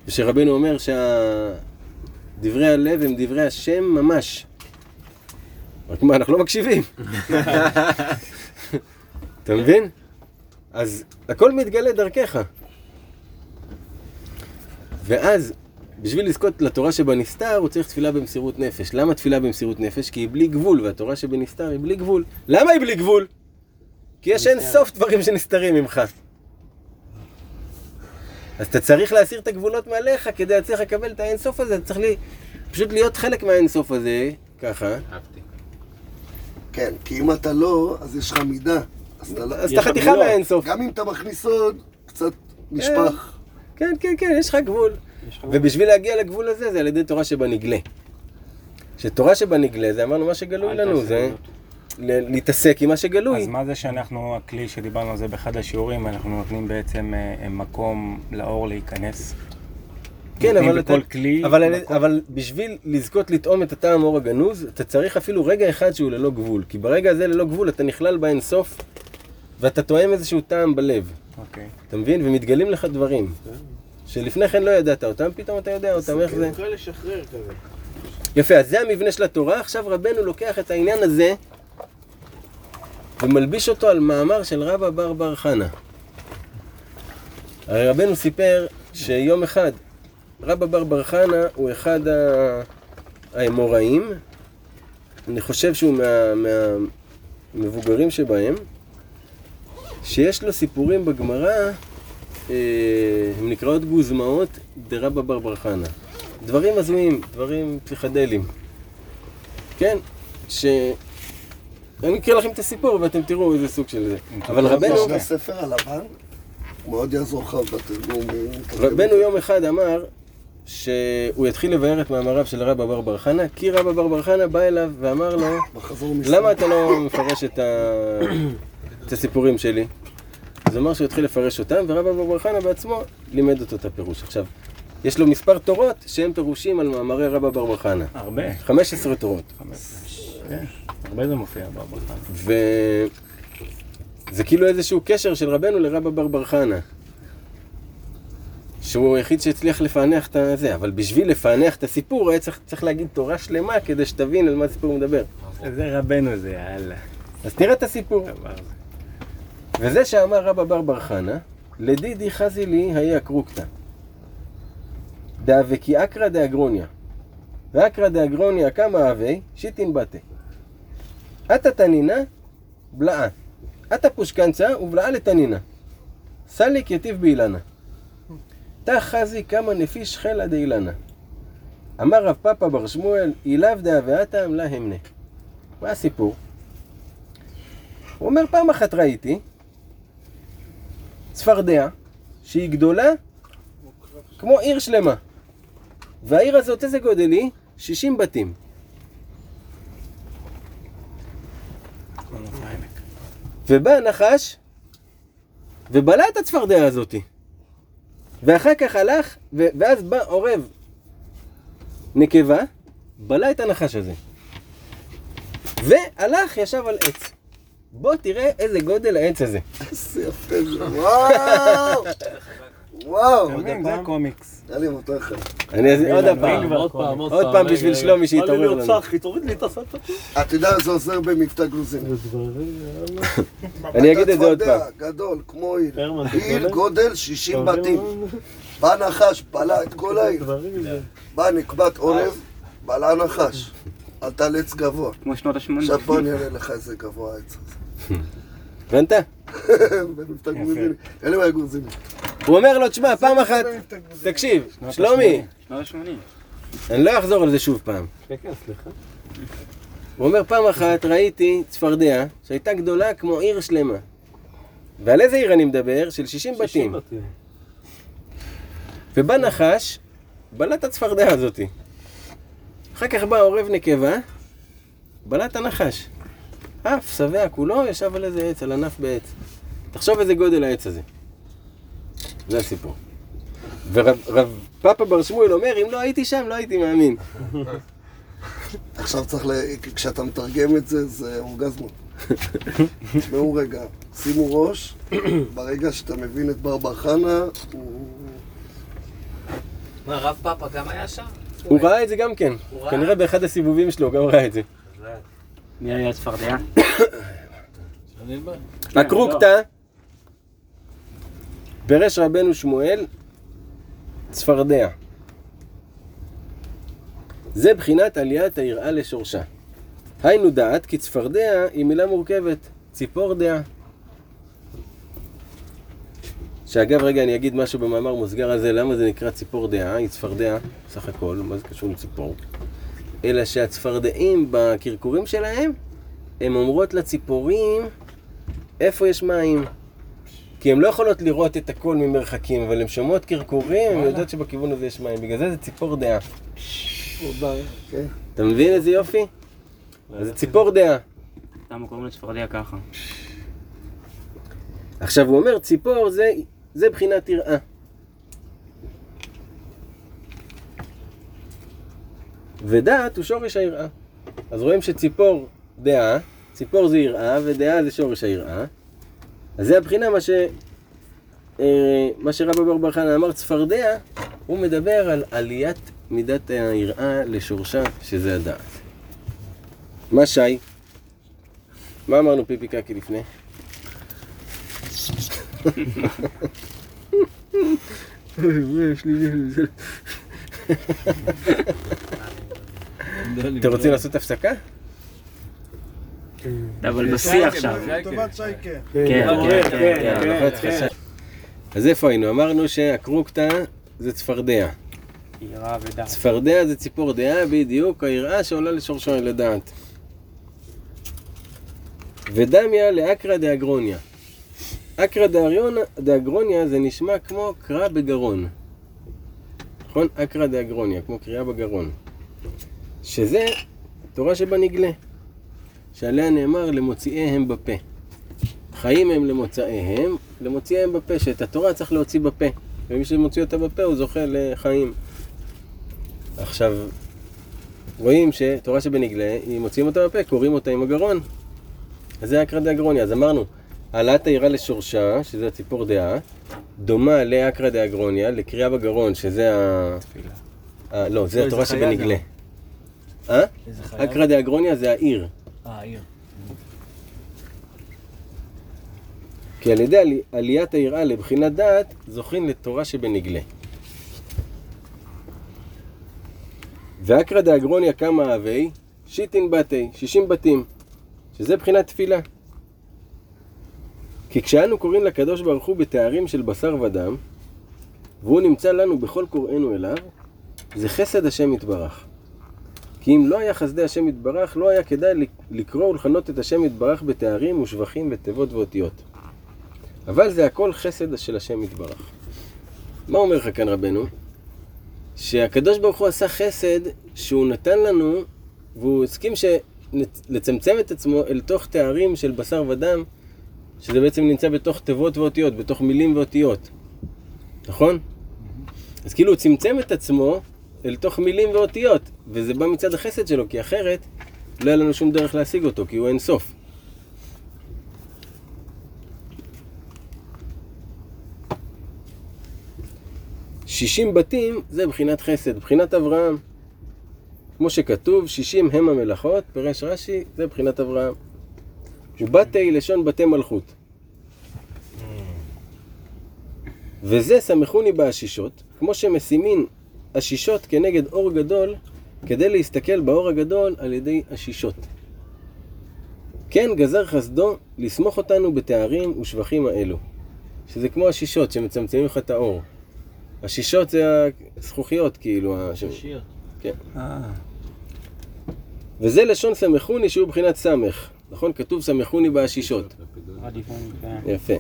ושרבנו אומר שדברי הלב הם דברי השם ממש. רק מה, אנחנו לא מקשיבים. אתה מבין? אז הכל מתגלה דרכך. ואז, בשביל לזכות לתורה שבנסתר, הוא צריך תפילה במסירות נפש. למה תפילה במסירות נפש? כי היא בלי גבול, והתורה שבנסתר היא בלי גבול. למה היא בלי גבול? כי יש אין סוף דברים שנסתרים ממך. אז אתה צריך להסיר את הגבולות מעליך כדי להצליח לקבל את האין סוף הזה, אתה צריך לי, פשוט להיות חלק מהאין סוף הזה, ככה. אהבתי. כן, כי אם אתה לא, אז יש לך מידה. אז אתה לא... חתיכה מהאין סוף. גם אם אתה מכניס עוד, קצת נשפך. כן, כן, כן, יש לך גבול. ובשביל להגיע לגבול הזה, זה על ידי תורה שבנגלה. שתורה שבנגלה, זה אמרנו מה שגלוי לנו, זה ל- להתעסק עם מה שגלוי. אז מה זה שאנחנו, הכלי שדיברנו על זה באחד השיעורים, אנחנו נותנים בעצם אה, מקום לאור להיכנס? כן, אבל אתה... בכל כלי אבל, מקום. אבל בשביל לזכות לטעום את הטעם אור הגנוז, אתה צריך אפילו רגע אחד שהוא ללא גבול. כי ברגע הזה ללא גבול אתה נכלל באין סוף, ואתה טועם איזשהו טעם בלב. אוקיי. אתה מבין? ומתגלים לך דברים. שלפני כן לא ידעת אותם, פתאום אתה יודע אותם, איך זה? נקרא לשחרר כזה. יפה, אז זה המבנה של התורה, עכשיו רבנו לוקח את העניין הזה ומלביש אותו על מאמר של רבא בר בר חנה. הרי רבנו סיפר שיום אחד רבא בר בר חנה הוא אחד האמוראים, אני חושב שהוא מה- מהמבוגרים שבהם, שיש לו סיפורים בגמרא, אה, הם נקראות גוזמאות דרבא בר בר חנה. דברים הזויים, דברים פסיכדליים. כן, ש... אני אקריא לכם את הסיפור ואתם תראו איזה סוג של זה. אבל רבנו, יש לך ספר הלבן? מאוד יעזור לך בתרגום. רבנו יום אחד אמר שהוא יתחיל לבאר את מאמריו של רבא בר בר חנה, כי רבא בר בר חנה בא אליו ואמר לו. למה אתה לא מפרש את, ה... את הסיפורים שלי? אז הוא אמר שהוא התחיל לפרש אותם, ורבא בר בר חנה בעצמו לימד אותו את הפירוש. עכשיו, יש לו מספר תורות שהם פירושים על מאמרי רבא בר בר חנה. הרבה. 15 תורות. כן, הרבה זה מופיע בברכה. וזה כאילו איזשהו קשר של רבנו לרבא בר בר חנה. שהוא היחיד שהצליח לפענח את הזה, אבל בשביל לפענח את הסיפור היה צריך, צריך להגיד תורה שלמה כדי שתבין על מה הסיפור מדבר. זה רבנו זה, יאללה. אז תראה את הסיפור. זה. וזה שאמר רבא בר בר חנה, לדידי חזי לי היה קרוקתא. דאבקי אקרא דאגרוניה. ואקרא דאגרוניה כמה אבי, שיטין בתה. אתא תנינה, בלעה. אתא פושקנצה ובלעה לתנינה. סליק יטיב באילנה. תא חזי כמה נפיש חלא דאילנה. אמר רב פאפא בר שמואל, אילאו דאבאתם לה המנה. מה הסיפור? הוא אומר, פעם אחת ראיתי צפרדע שהיא גדולה כמו עיר שלמה. והעיר הזאת, איזה גודל היא? 60 בתים. ובא הנחש ובלע את הצפרדע הזאתי. ואחר כך הלך, ו- ואז בא עורב נקבה, בלע את הנחש הזה. והלך, ישב על עץ. בוא תראה איזה גודל העץ הזה. איזה יפה זה, וואו! [LAUGHS] וואו! אתה מבין, זה הקומיקס. היה לי מותר אחד. אני עוד פעם. עוד פעם, עוד פעם בשביל שלומי. שיתעורר לנו. תוריד לי את הסטה. אתה יודע, זה עוזר במבטא גלוזיני. ודברים, יאללה. אני אגיד את זה עוד פעם. גדול, כמו עיר. עיר? גודל 60 אתה בתים. בא נחש, בלע את כל העיר. בא נקבת עורב, בלע נחש. עלתה לעץ גבוה. כמו שנות ה-80. עכשיו בוא אני אראה לך איזה גבוה העץ הזה. [LAUGHS] הבנת? אין לי בעיה. הוא אומר לו, תשמע, פעם אחת, תקשיב, שלומי, שנות ה-80. אני לא אחזור על זה שוב פעם. כן, כן. הוא אומר, פעם אחת ראיתי צפרדע שהייתה גדולה כמו עיר שלמה. ועל איזה עיר אני מדבר? של 60 בתים. 60 בתים. ובא נחש, בלע את הצפרדע הזאתי. אחר כך בא עורב נקבה, בלע את הנחש. עף, שבע כולו, ישב על איזה עץ, על ענף בעץ. תחשוב איזה גודל העץ הזה. זה הסיפור. ורב רב פאפה בר שמואל אומר, אם לא הייתי שם, לא הייתי מאמין. עכשיו צריך ל... כשאתה מתרגם את זה, זה אורגזמות. תשמעו רגע, שימו ראש, ברגע שאתה מבין את בר בר חנה, הוא... מה, רב פאפה גם היה שם? הוא ראה את זה גם כן. כנראה באחד הסיבובים שלו הוא גם ראה את זה. מי היה צפרדע? אני בא. הקרוקתא, פירש רבנו שמואל, צפרדע. זה בחינת עליית היראה לשורשה. היינו דעת כי צפרדע היא מילה מורכבת, ציפור דעה. שאגב, רגע, אני אגיד משהו במאמר מוסגר על זה, למה זה נקרא ציפור דעה, היא צפרדע, סך הכל, מה זה קשור לציפור? אלא שהצפרדעים בקרקורים שלהם, הן אומרות לציפורים איפה יש מים. כי הן לא יכולות לראות את הכל ממרחקים, אבל הן שומעות קרקורים, הן יודעות שבכיוון הזה יש מים. בגלל זה זה ציפור דעה. כן. אתה מבין איזה יופי? זה ציפור דעה. למה קוראים לצפרדע ככה? עכשיו הוא אומר, ציפור זה, זה בחינת יראה. ודעת הוא שורש היראה. אז רואים שציפור דעה, ציפור זה יראה, ודעה זה שורש היראה. אז זה הבחינה מה ש... אה, מה שרבא בר בר חנא אמר, צפרדע, הוא מדבר על עליית מידת היראה לשורשה, שזה הדעת. מה שי? מה אמרנו פיפי קקי לפני? [LAUGHS] אתם רוצים לעשות הפסקה? אבל בשיא עכשיו. לטובת שייקה. כן, כן, כן, כן. כן. אז איפה היינו? אמרנו שהקרוקטה זה צפרדע. יראה ודעת. צפרדע זה ציפור דעה, בדיוק, היראה שעולה לשורשו לדעת. ודמיה לאקרא דאגרוניה. אקרא דאגרוניה זה נשמע כמו קרא בגרון. נכון? אקרא דאגרוניה, כמו קריאה בגרון. שזה תורה שבנגלה, שעליה נאמר למוציאיהם בפה. חיים הם למוצאיהם, למוציאיהם בפה, שאת התורה צריך להוציא בפה. ומי שמוציא אותה בפה הוא זוכה לחיים. עכשיו, רואים שתורה שבנגלה, אם מוציאים אותה בפה, קוראים אותה עם הגרון. אז זה אקרא דאגרוניה. אז אמרנו, העלאת העירה לשורשה, שזה הציפור דעה, דומה לאקרא דאגרוניה, לקריאה בגרון, שזה ה... ה... לא, זה לא, התורה שבנגלה. אה? אקרא דאגרוניה זה העיר. אה, העיר. כי על ידי עלי, עליית היראה לבחינת דעת, זוכים לתורה שבנגלה. ואקרא דאגרוניה כמה אבי, שיטין בתי, שישים בתים, שזה בחינת תפילה. כי כשאנו קוראים לקדוש ברוך הוא בתארים של בשר ודם, והוא נמצא לנו בכל קוראינו אליו, זה חסד השם יתברך. כי אם לא היה חסדי השם יתברך, לא היה כדאי לקרוא ולכנות את השם יתברך בתארים ושבחים ותיבות ואותיות. אבל זה הכל חסד של השם יתברך. מה אומר לך כאן רבנו? שהקדוש ברוך הוא עשה חסד שהוא נתן לנו, והוא הסכים. לצמצם את עצמו אל תוך תארים של בשר ודם, שזה בעצם נמצא בתוך תיבות ואותיות, בתוך מילים ואותיות. נכון? אז כאילו הוא צמצם את עצמו אל תוך מילים ואותיות, וזה בא מצד החסד שלו, כי אחרת לא היה לנו שום דרך להשיג אותו, כי הוא אין סוף. שישים בתים זה בחינת חסד, בחינת אברהם. כמו שכתוב, שישים הם המלאכות, פירש רש"י, זה בחינת אברהם. ובתי לשון בתי מלכות. וזה סמכוני בעשישות, כמו שמשימין השישות כנגד אור גדול, כדי להסתכל באור הגדול על ידי השישות. כן גזר חסדו לסמוך אותנו בתארים ושבחים האלו. שזה כמו השישות שמצמצמים לך את האור. השישות זה הזכוכיות כאילו. שיר. כן. וזה לשון סמכוני שהוא בחינת סמך. נכון? כתוב סמכוני בעשישות. יפה.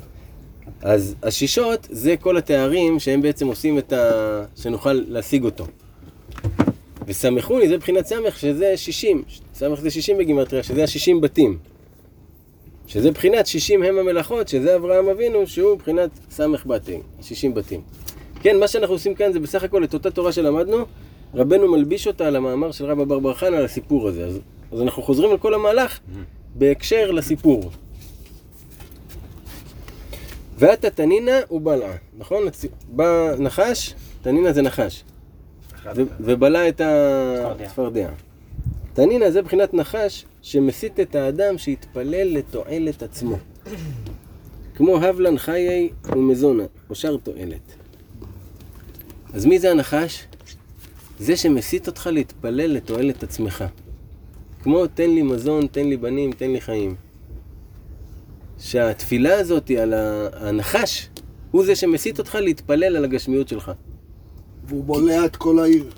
אז השישות זה כל התארים שהם בעצם עושים את ה... שנוכל להשיג אותו. וסמכוני זה בחינת סמך שזה 60. סמך זה 60 בגימטריה, שזה ה-60 בתים. שזה בחינת 60 הם המלאכות, שזה אברהם אבינו, שהוא בחינת סמך בתים, 60 בתים. כן, מה שאנחנו עושים כאן זה בסך הכל את אותה תורה שלמדנו, רבנו מלביש אותה על המאמר של רבא בר בר חנא על הסיפור הזה. אז, אז אנחנו חוזרים על כל המהלך בהקשר לסיפור. ואתה תנינה ובלעה, נכון? בא נחש, תנינה זה נחש. ו- ובלע את הצפרדע. תנינה זה בחינת נחש שמסית את האדם שיתפלל לתועלת עצמו. כמו הבלן חיי ומזונה, או שאר תועלת. אז מי זה הנחש? זה שמסית אותך להתפלל לתועלת עצמך. כמו תן לי מזון, תן לי בנים, תן לי חיים. שהתפילה הזאת על הנחש, הוא זה שמסית אותך להתפלל על הגשמיות שלך. והוא בולע את כל העיר.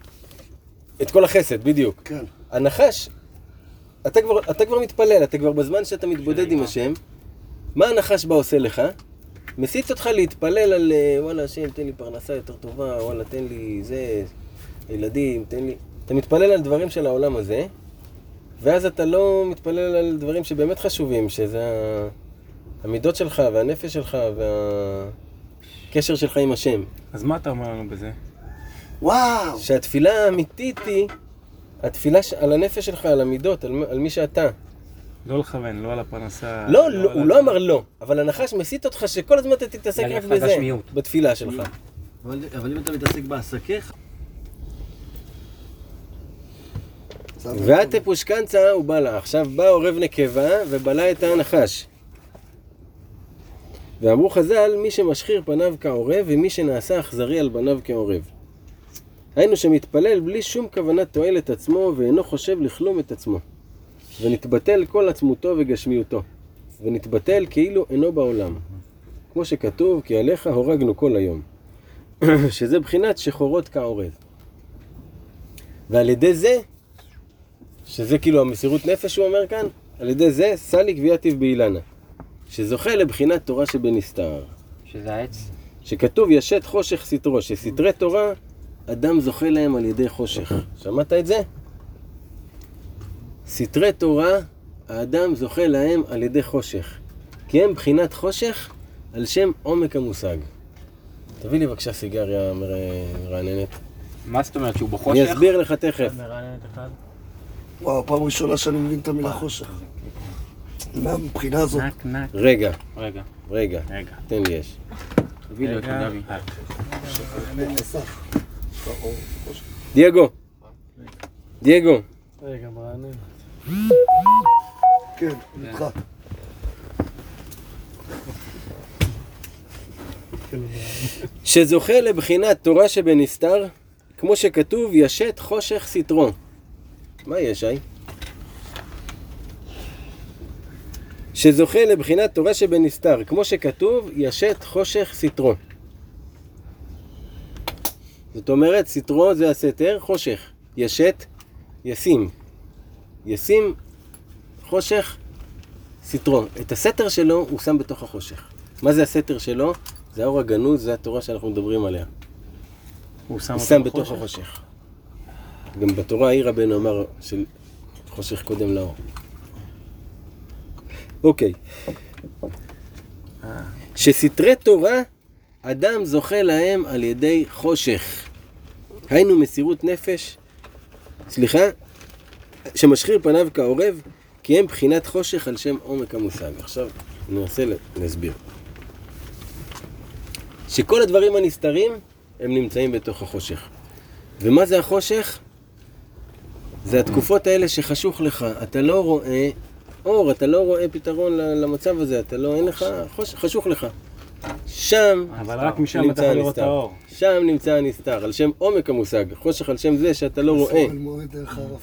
את כל החסד, בדיוק. כן. הנחש, אתה כבר, אתה כבר מתפלל, אתה כבר בזמן שאתה מתבודד עם השם, מה הנחש בא עושה לך? מסית אותך להתפלל על אה, וואלה השם תן לי פרנסה יותר טובה, וואלה תן לי זה, ילדים, תן לי... אתה מתפלל על דברים של העולם הזה, ואז אתה לא מתפלל על דברים שבאמת חשובים, שזה המידות שלך והנפש שלך והקשר שלך עם השם. אז מה אתה אומר לנו בזה? וואו! שהתפילה האמיתית היא התפילה ש- על הנפש שלך, על המידות, על, על מי שאתה. לא לכוון, לא על הפרנסה. לא, לא, על הוא לא אמר לא, אבל הנחש מסית אותך שכל הזמן אתה תתעסק רק בזה. בתפילה שלך. אבל אבל אם אתה מתעסק בעסקיך, זה ואתה פושקנצה הוא בלע. עכשיו בא עורב נקבה ובלע את הנחש. ואמרו חז"ל, מי שמשחיר פניו כעורב ומי שנעשה אכזרי על בניו כעורב. היינו שמתפלל בלי שום כוונת תועלת עצמו ואינו חושב לכלום את עצמו. ונתבטל כל עצמותו וגשמיותו. ונתבטל כאילו אינו בעולם. כמו שכתוב, כי עליך הורגנו כל היום. [COUGHS] שזה בחינת שחורות כעורב. ועל ידי זה שזה כאילו המסירות נפש שהוא אומר כאן, על ידי זה סליק ויתיב באילנה, שזוכה לבחינת תורה שבנסתר. שזה העץ. שכתוב ישת חושך סתרו, שסתרי תורה אדם זוכה להם על ידי חושך. שמעת את זה? סתרי תורה האדם זוכה להם על ידי חושך. כי הם בחינת חושך על שם עומק המושג. תביא לי בבקשה סיגריה מר- מרעננת. מה זאת אומרת, שהוא בחושך? אני אסביר לך תכף. מרעננת אחד. וואו, פעם ראשונה שאני מבין את המילה חושך. מהבחינה הזאת. נק, נק. רגע, רגע, רגע. תן לי אש. תביא לי אותו, רגע. דבי. דייגו. דייגו. רגע, מרענן. כן, איתך. שזוכה לבחינת תורה שבנסתר, כמו שכתוב, ישת חושך סתרו. מה יש, שי? שזוכה לבחינת תורה שבנסתר, כמו שכתוב, ישת חושך סתרו. זאת אומרת, סתרו זה הסתר, חושך. ישת, ישים. ישים, חושך, סתרו. את הסתר שלו הוא שם בתוך החושך. מה זה הסתר שלו? זה האור הגנוז, זה התורה שאנחנו מדברים עליה. הוא שם הוא שם בתוך? החושך. גם בתורה העיר רבנו אמר של חושך קודם לאור. אוקיי. שסתרי תורה, אדם זוכה להם על ידי חושך. היינו מסירות נפש, סליחה, שמשחיר פניו כעורב, כי הם בחינת חושך על שם עומק המושג. עכשיו, אני אנסה להסביר. שכל הדברים הנסתרים, הם נמצאים בתוך החושך. ומה זה החושך? זה התקופות האלה שחשוך לך, אתה לא רואה אור, אתה לא רואה פתרון למצב הזה, אתה לא, אין לך, חוש, חשוך לך. שם אבל רק משם נמצא אתה יכול לראות את הנסתר. האור. שם נמצא הנסתר, על שם עומק המושג, חושך על שם זה שאתה לא רואה.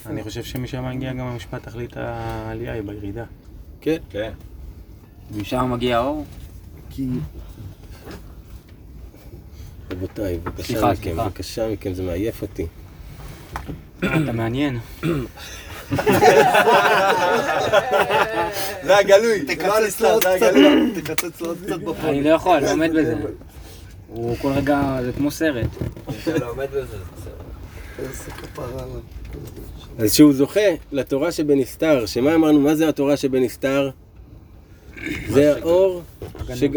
אני חושב שמשם מגיע גם המשפט תכלית העלייה היא בירידה. כן? משם מגיע האור? כי רבותיי, בבקשה מכם. בבקשה מכם, זה מעייף אותי. אתה מעניין. זה הגלוי. תקצץ לו עוד קצת, תקצץ לו עוד קצת בפרק. אני לא יכול, אני לא עומד בזה. הוא כל רגע, זה כמו סרט. עליו. אז שהוא זוכה לתורה שבנסתר, שמה אמרנו, מה זה התורה שבנסתר? זה האור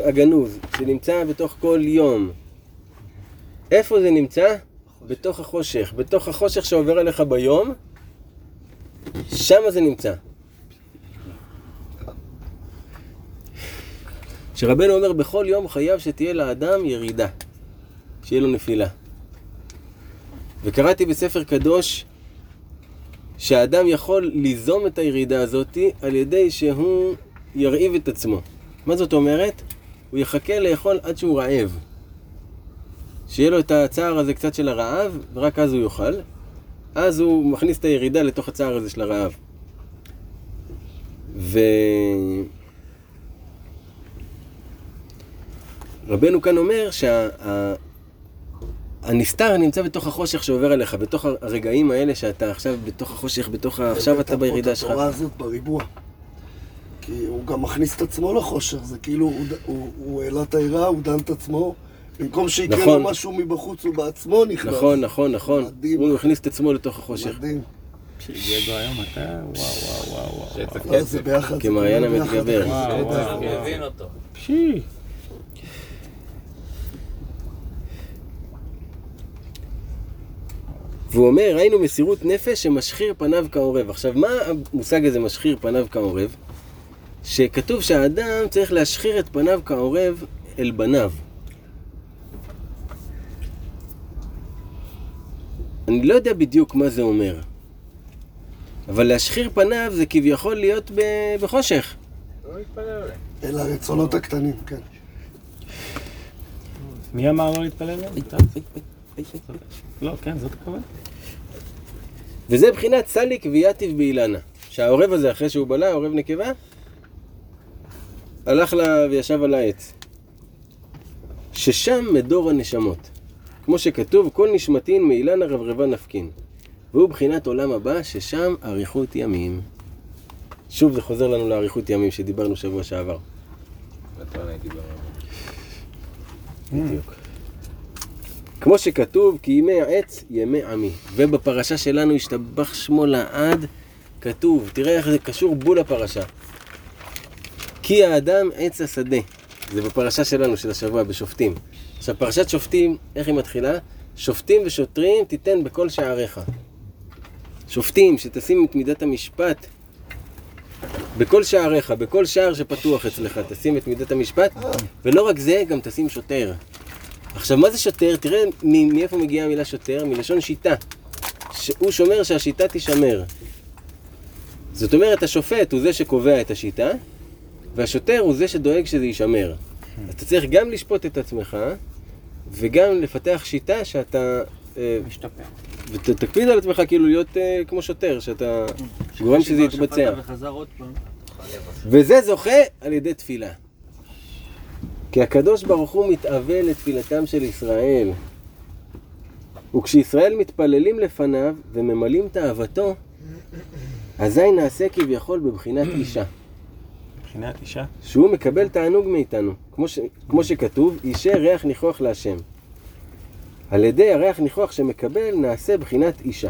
הגנוז, שנמצא בתוך כל יום. איפה זה נמצא? בתוך החושך. בתוך החושך שעובר עליך ביום, שם זה נמצא. שרבנו אומר, בכל יום חייב שתהיה לאדם ירידה, שיהיה לו נפילה. וקראתי בספר קדוש שהאדם יכול ליזום את הירידה הזאת על ידי שהוא ירעיב את עצמו. מה זאת אומרת? הוא יחכה לאכול עד שהוא רעב. שיהיה לו את הצער הזה קצת של הרעב, ורק אז הוא יאכל. אז הוא מכניס את הירידה לתוך הצער הזה של הרעב. ו... רבנו כאן אומר שהנסתר נמצא בתוך החושך שעובר עליך, בתוך הרגעים האלה שאתה עכשיו בתוך החושך, בתוך ה... עכשיו אתה בירידה שלך. התורה הזאת בריבוע. כי הוא גם מכניס את עצמו לחושך, זה כאילו, הוא, הוא, הוא העלה את העירה, הוא דן את עצמו. במקום שיקרה נכון. לו משהו מבחוץ, הוא בעצמו נכנס. נכון, נכון, נכון. מדהים. הוא הכניס את עצמו לתוך החושך. מדהים. דייגו היום אתה, וואו וואו וואו וואו. שצף זה קצף. ביחד. זה כמעיין ביחד. המתגבר. וואו וואו. מבין אותו. פשי. והוא אומר, ראינו מסירות נפש שמשחיר פניו כעורב. עכשיו, מה המושג הזה משחיר פניו כעורב? שכתוב שהאדם צריך להשחיר את פניו כעורב אל בניו. אני לא יודע בדיוק מה זה אומר, אבל להשחיר פניו זה כביכול להיות ב- בחושך. אל הרצונות הקטנים, כן. מי אמר לא להתפלל? לא, כן, זאת הכוונה. וזה בחינת סליק ויתיב באילנה. שהעורב הזה, אחרי שהוא בלע, עורב נקבה, הלך לה וישב על העץ. ששם מדור הנשמות. כמו שכתוב, כל נשמתין מאילנה רברבה נפקין. והוא בחינת עולם הבא, ששם אריכות ימים. שוב זה חוזר לנו לאריכות ימים שדיברנו שבוע שעבר. בדיוק. כמו שכתוב, כי ימי העץ ימי עמי. ובפרשה שלנו השתבח שמו לעד, כתוב, תראה איך זה קשור בול לפרשה. כי האדם עץ השדה. זה בפרשה שלנו, של השבוע, בשופטים. עכשיו, פרשת שופטים, איך היא מתחילה? שופטים ושוטרים תיתן בכל שעריך. שופטים, שתשים את מידת המשפט בכל שעריך, בכל שער שפתוח אצלך, תשים את מידת המשפט, ולא רק זה, גם תשים שוטר. עכשיו, מה זה שוטר? תראה מאיפה מגיעה המילה שוטר, מלשון שיטה. שהוא שומר שהשיטה תישמר. זאת אומרת, השופט הוא זה שקובע את השיטה, והשוטר הוא זה שדואג שזה יישמר. אתה צריך גם לשפוט את עצמך, וגם לפתח שיטה שאתה... אה, משתפר. ותקפיד על עצמך כאילו להיות אה, כמו שוטר, שאתה גורם שזה יתבצע. וזה זוכה על ידי תפילה. כי הקדוש ברוך הוא מתאווה לתפילתם של ישראל. וכשישראל מתפללים לפניו וממלאים תאוותו, אזי נעשה כביכול בבחינת אישה. מבחינת אישה. שהוא מקבל תענוג מאיתנו, כמו, ש, כמו שכתוב, אישה ריח ניחוח להשם. על ידי הריח ניחוח שמקבל, נעשה בחינת אישה.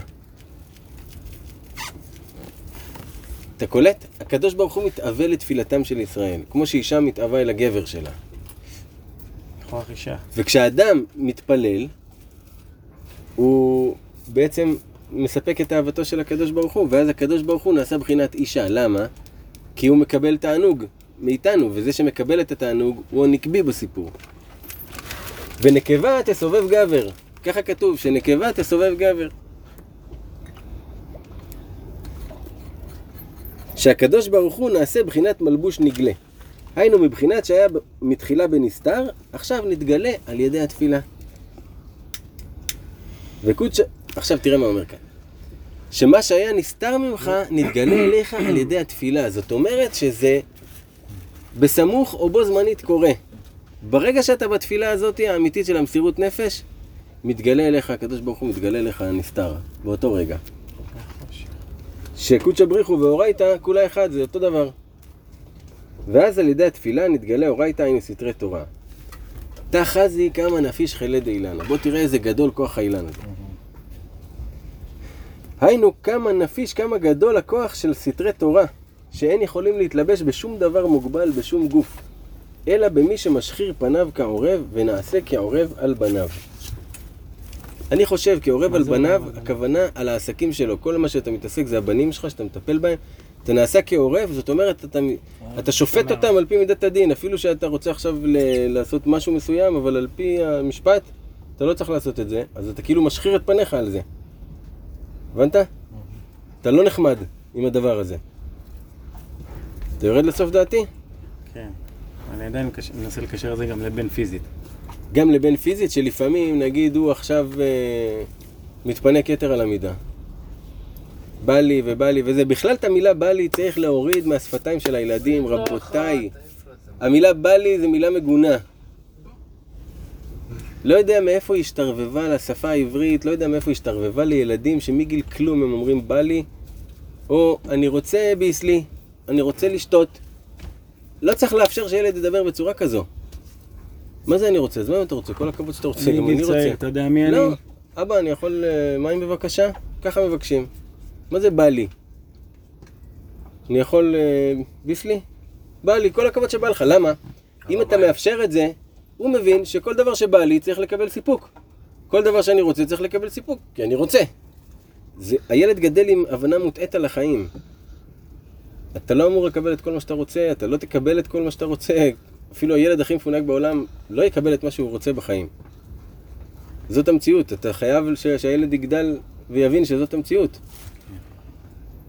אתה קולט? הקדוש ברוך הוא מתאווה לתפילתם של ישראל, כמו שאישה מתאווה אל הגבר שלה. כוח אישה. וכשאדם מתפלל, הוא בעצם מספק את אהבתו של הקדוש ברוך הוא, ואז הקדוש ברוך הוא נעשה בחינת אישה. למה? כי הוא מקבל תענוג מאיתנו, וזה שמקבל את התענוג הוא הנקבי בסיפור. ונקבה תסובב גבר. ככה כתוב, שנקבה תסובב גבר. שהקדוש ברוך הוא נעשה בחינת מלבוש נגלה. היינו מבחינת שהיה מתחילה בנסתר, עכשיו נתגלה על ידי התפילה. וקודש... עכשיו תראה מה אומר כאן. שמה שהיה נסתר ממך, נתגלה אליך על ידי התפילה. זאת אומרת שזה בסמוך או בו זמנית קורה. ברגע שאתה בתפילה הזאת האמיתית של המסירות נפש, מתגלה אליך, הקדוש ברוך הוא מתגלה אליך הנסתר, באותו רגע. שקודשא בריחו ואורייתא, כולה אחד, זה אותו דבר. ואז על ידי התפילה נתגלה אורייתא היינו סתרי תורה. תא חזי כמה נפיש חלי דאילנה. בוא תראה איזה גדול כוח האילן הזה. היינו כמה נפיש, כמה גדול הכוח של סתרי תורה, שאין יכולים להתלבש בשום דבר מוגבל בשום גוף, אלא במי שמשחיר פניו כעורב, ונעשה כעורב על בניו. אני חושב כעורב על בניו, הכוונה על העסקים שלו. כל מה שאתה מתעסק זה הבנים שלך, שאתה מטפל בהם. אתה נעשה כעורב, זאת אומרת, אתה, אתה שופט אותם על פי מידת הדין. אפילו שאתה רוצה עכשיו ל- לעשות משהו מסוים, אבל על פי המשפט, אתה לא צריך לעשות את זה, אז אתה כאילו משחיר את פניך על זה. הבנת? אתה לא נחמד עם הדבר הזה. אתה יורד לסוף דעתי? כן. אני עדיין מנסה לקשר את זה גם לבן פיזית. גם לבן פיזית, שלפעמים, נגיד, הוא עכשיו אה, מתפנק יתר על המידה. בא לי ובא לי וזה. בכלל את המילה בא לי צריך להוריד מהשפתיים של הילדים, רבותיי. המילה בא לי זה מילה מגונה. לא יודע מאיפה היא השתרבבה לשפה העברית, לא יודע מאיפה היא השתרבבה לילדים שמגיל כלום הם אומרים בא לי, או אני רוצה ביסלי, אני רוצה לשתות. לא צריך לאפשר שילד ידבר בצורה כזו. מה זה אני רוצה? אז מה אתה רוצה? כל הכבוד שאתה רוצה, גם אני רוצה. אתה יודע מי אני? לא, אבא, אני יכול אה, מים בבקשה? ככה מבקשים. מה זה בא לי? אני יכול אה, ביסלי? בא לי, כל הכבוד שבא לך. למה? אם אתה מאפשר את זה, הוא מבין שכל דבר שבא לי צריך לקבל סיפוק. כל דבר שאני רוצה צריך לקבל סיפוק, כי אני רוצה. זה, הילד גדל עם הבנה מוטעית על החיים. אתה לא אמור לקבל את כל מה שאתה רוצה, אתה לא תקבל את כל מה שאתה רוצה. אפילו הילד הכי מפונק בעולם לא יקבל את מה שהוא רוצה בחיים. זאת המציאות, אתה חייב ש- שהילד יגדל ויבין שזאת המציאות.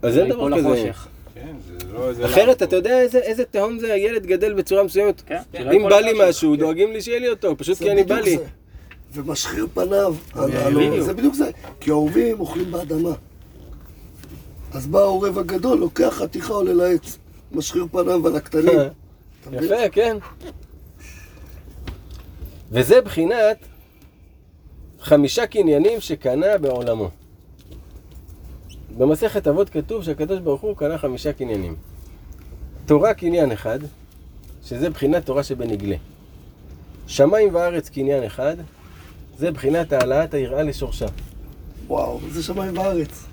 אז אין דבר כזה. לחושך. כן, לא. אחרת, אתה יודע איזה, תהום זה הילד גדל בצורה מסוימת? כן, שלא אם בא לי. משהו, דואגים לי שיהיה לי אותו, פשוט כי אני בא לי. זה. ומשחיר פניו. זה בדיוק זה. כי האהובים אוכלים באדמה. אז בא העורב הגדול, לוקח חתיכה עולה לעץ, משחיר פניו על הקטנים. [LAUGHS] יפה, כן. וזה בחינת חמישה קניינים שקנה בעולמו. במסכת אבות כתוב שהקדוש ברוך הוא קנה חמישה קניינים. תורה קניין אחד, שזה בחינת תורה שבנגלה. שמיים וארץ קניין אחד, זה בחינת העלאת היראה לשורשה. וואו, זה שמיים וארץ.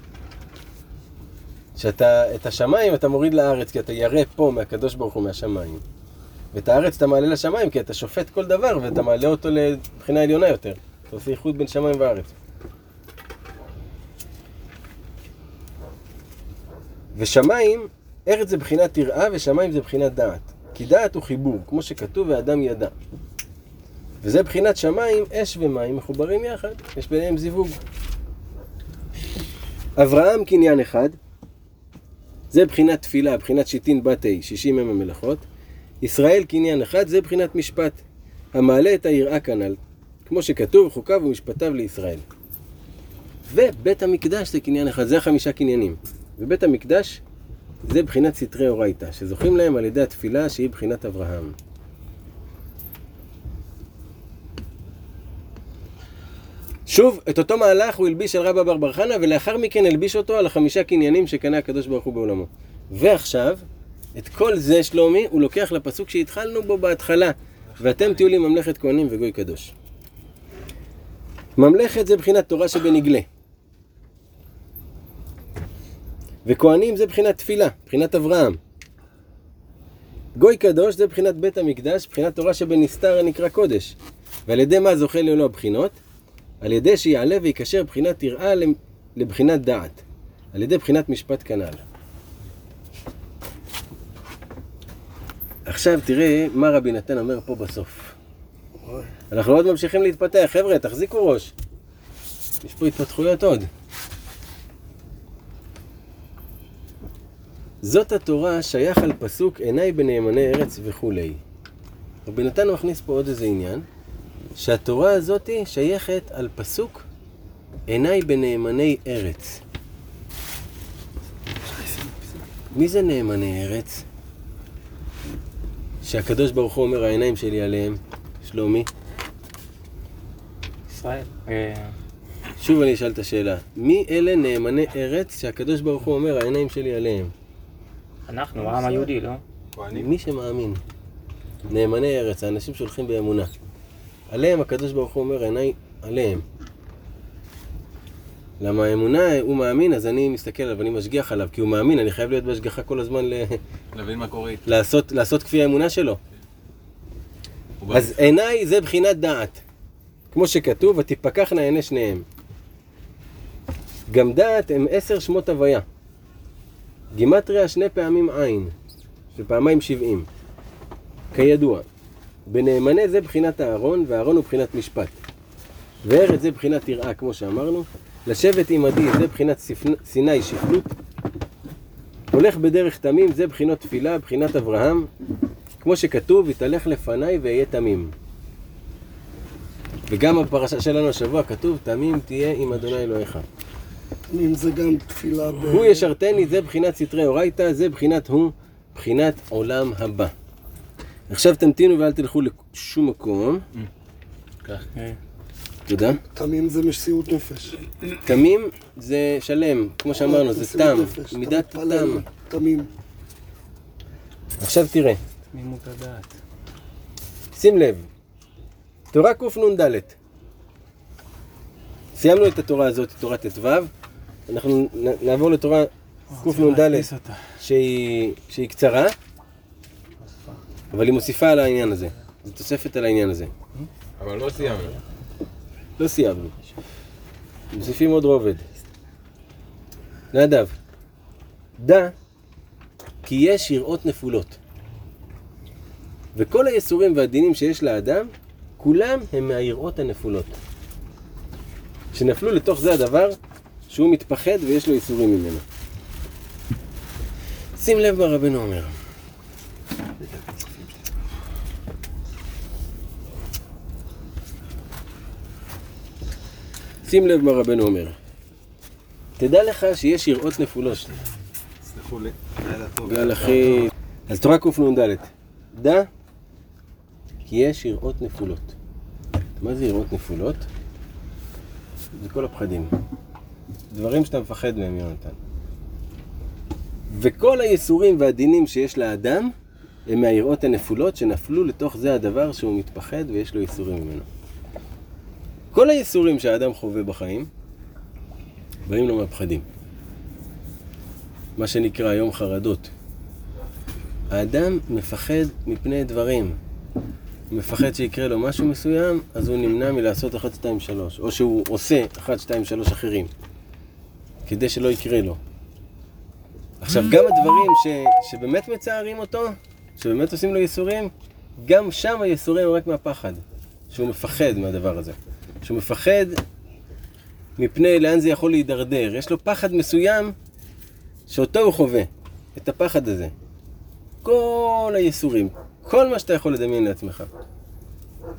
שאתה, את השמיים אתה מוריד לארץ, כי אתה ירא פה מהקדוש ברוך הוא מהשמיים. ואת הארץ אתה מעלה לשמיים, כי אתה שופט כל דבר, ואתה מעלה אותו לבחינה עליונה יותר. אתה עושה איחוד בין שמיים וארץ. ושמיים, ארץ זה בחינת יראה, ושמיים זה בחינת דעת. כי דעת הוא חיבור, כמו שכתוב, ואדם ידע. וזה בחינת שמיים, אש ומים מחוברים יחד, יש ביניהם זיווג. אברהם קניין אחד, זה בחינת תפילה, בחינת שיטין בת ה', שישים הם המלאכות. ישראל קניין אחד, זה בחינת משפט, המעלה את היראה כנ"ל, כמו שכתוב, חוקיו ומשפטיו לישראל. ובית המקדש זה קניין אחד, זה החמישה קניינים. ובית המקדש זה בחינת סתרי אורייתא, שזוכים להם על ידי התפילה שהיא בחינת אברהם. שוב, את אותו מהלך הוא הלביש על רבא בר בר חנא, ולאחר מכן הלביש אותו על החמישה קניינים שקנה הקדוש ברוך הוא בעולמו. ועכשיו, את כל זה, שלומי, הוא לוקח לפסוק שהתחלנו בו בהתחלה, ואתם תהיו לי ממלכת כהנים וגוי קדוש. ממלכת זה בחינת תורה שבנגלה. וכהנים זה בחינת תפילה, בחינת אברהם. גוי קדוש זה בחינת בית המקדש, בחינת תורה שבנסתר הנקרא קודש. ועל ידי מה זוכה לאלו הבחינות? על ידי שיעלה ויקשר בחינת יראה לבחינת דעת. על ידי בחינת משפט כנ"ל. עכשיו תראה מה רבי נתן אומר פה בסוף. אנחנו עוד ממשיכים להתפתח, חבר'ה, תחזיקו ראש. יש פה התפתחויות עוד. זאת התורה שייך על פסוק עיניי בנאמני ארץ וכולי. רבי נתן מכניס פה עוד איזה עניין, שהתורה הזאת שייכת על פסוק עיניי בנאמני ארץ. מי זה נאמני ארץ? שהקדוש ברוך הוא אומר העיניים שלי עליהם, שלומי. ישראל. אה, שוב אני אשאל את השאלה, מי אלה נאמני ארץ שהקדוש ברוך הוא אומר העיניים שלי עליהם? אנחנו, העם היהודי, לא? מי שמאמין. נאמני ארץ, האנשים שהולכים באמונה. עליהם הקדוש ברוך הוא אומר עיניי עליהם. למה האמונה, הוא מאמין, אז אני מסתכל עליו, אני משגיח עליו, כי הוא מאמין, אני חייב להיות בהשגחה כל הזמן ל... להבין מה קורה איתו. לעשות, לעשות כפי האמונה שלו. אז עיניי זה בחינת דעת. כמו שכתוב, ותפקחנה עיני שניהם. גם דעת הם עשר שמות הוויה. גימטריה שני פעמים עין, ופעמיים שבעים. כידוע, בנאמנה זה בחינת הארון, והארון הוא בחינת משפט. וארץ זה בחינת יראה, כמו שאמרנו. לשבת עמדי זה בחינת סיני שפלות. הולך בדרך תמים זה בחינות תפילה, בחינת אברהם. כמו שכתוב, יתהלך לפניי ואהיה תמים. וגם בפרשה שלנו השבוע כתוב, תמים תהיה עם אדוני אלוהיך. תמים זה גם תפילה ב... הוא ישרתני, זה בחינת סתרי אורייתא, זה בחינת הוא, בחינת עולם הבא. עכשיו תמתינו ואל תלכו לשום מקום. תודה. תמים זה מסירות נפש. תמים זה שלם, כמו שאמרנו, זה תם, מידת תם. תמים. עכשיו תראה, תמימות הדעת. שים לב, תורה קנ"ד. סיימנו את התורה הזאת, תורת ט"ו, אנחנו נעבור לתורה קנ"ד. שהיא, שהיא קצרה, אבל היא מוסיפה על העניין הזה. זו תוספת על העניין הזה. אבל לא סיימנו. לא סיימנו. מוסיפים עוד רובד. נדב, דע כי יש יראות נפולות. וכל היסורים והדינים שיש לאדם, כולם הם מהיראות הנפולות. שנפלו לתוך זה הדבר שהוא מתפחד ויש לו יסורים ממנו. שים לב מה רבנו אומר. שים לב מה רבנו אומר. תדע לך שיש יראות נפולות. סלחו לי. יאללה אחי. אז תורה קנ"ד. דע כי יש יראות נפולות. מה זה יראות נפולות? זה כל הפחדים. דברים שאתה מפחד מהם, יונתן. וכל היסורים והדינים שיש לאדם הם מהיראות הנפולות שנפלו לתוך זה הדבר שהוא מתפחד ויש לו יסורים ממנו. כל היסורים שהאדם חווה בחיים באים לו מהפחדים. מה שנקרא היום חרדות. האדם מפחד מפני דברים. הוא מפחד שיקרה לו משהו מסוים, אז הוא נמנע מלעשות 1, 2, 3. או שהוא עושה 1, 2, 3 אחרים. כדי שלא יקרה לו. עכשיו, גם הדברים ש, שבאמת מצערים אותו, שבאמת עושים לו ייסורים, גם שם הייסורים הם רק מהפחד. שהוא מפחד מהדבר הזה. שהוא מפחד מפני לאן זה יכול להידרדר. יש לו פחד מסוים שאותו הוא חווה, את הפחד הזה. כל הייסורים, כל מה שאתה יכול לדמיין לעצמך.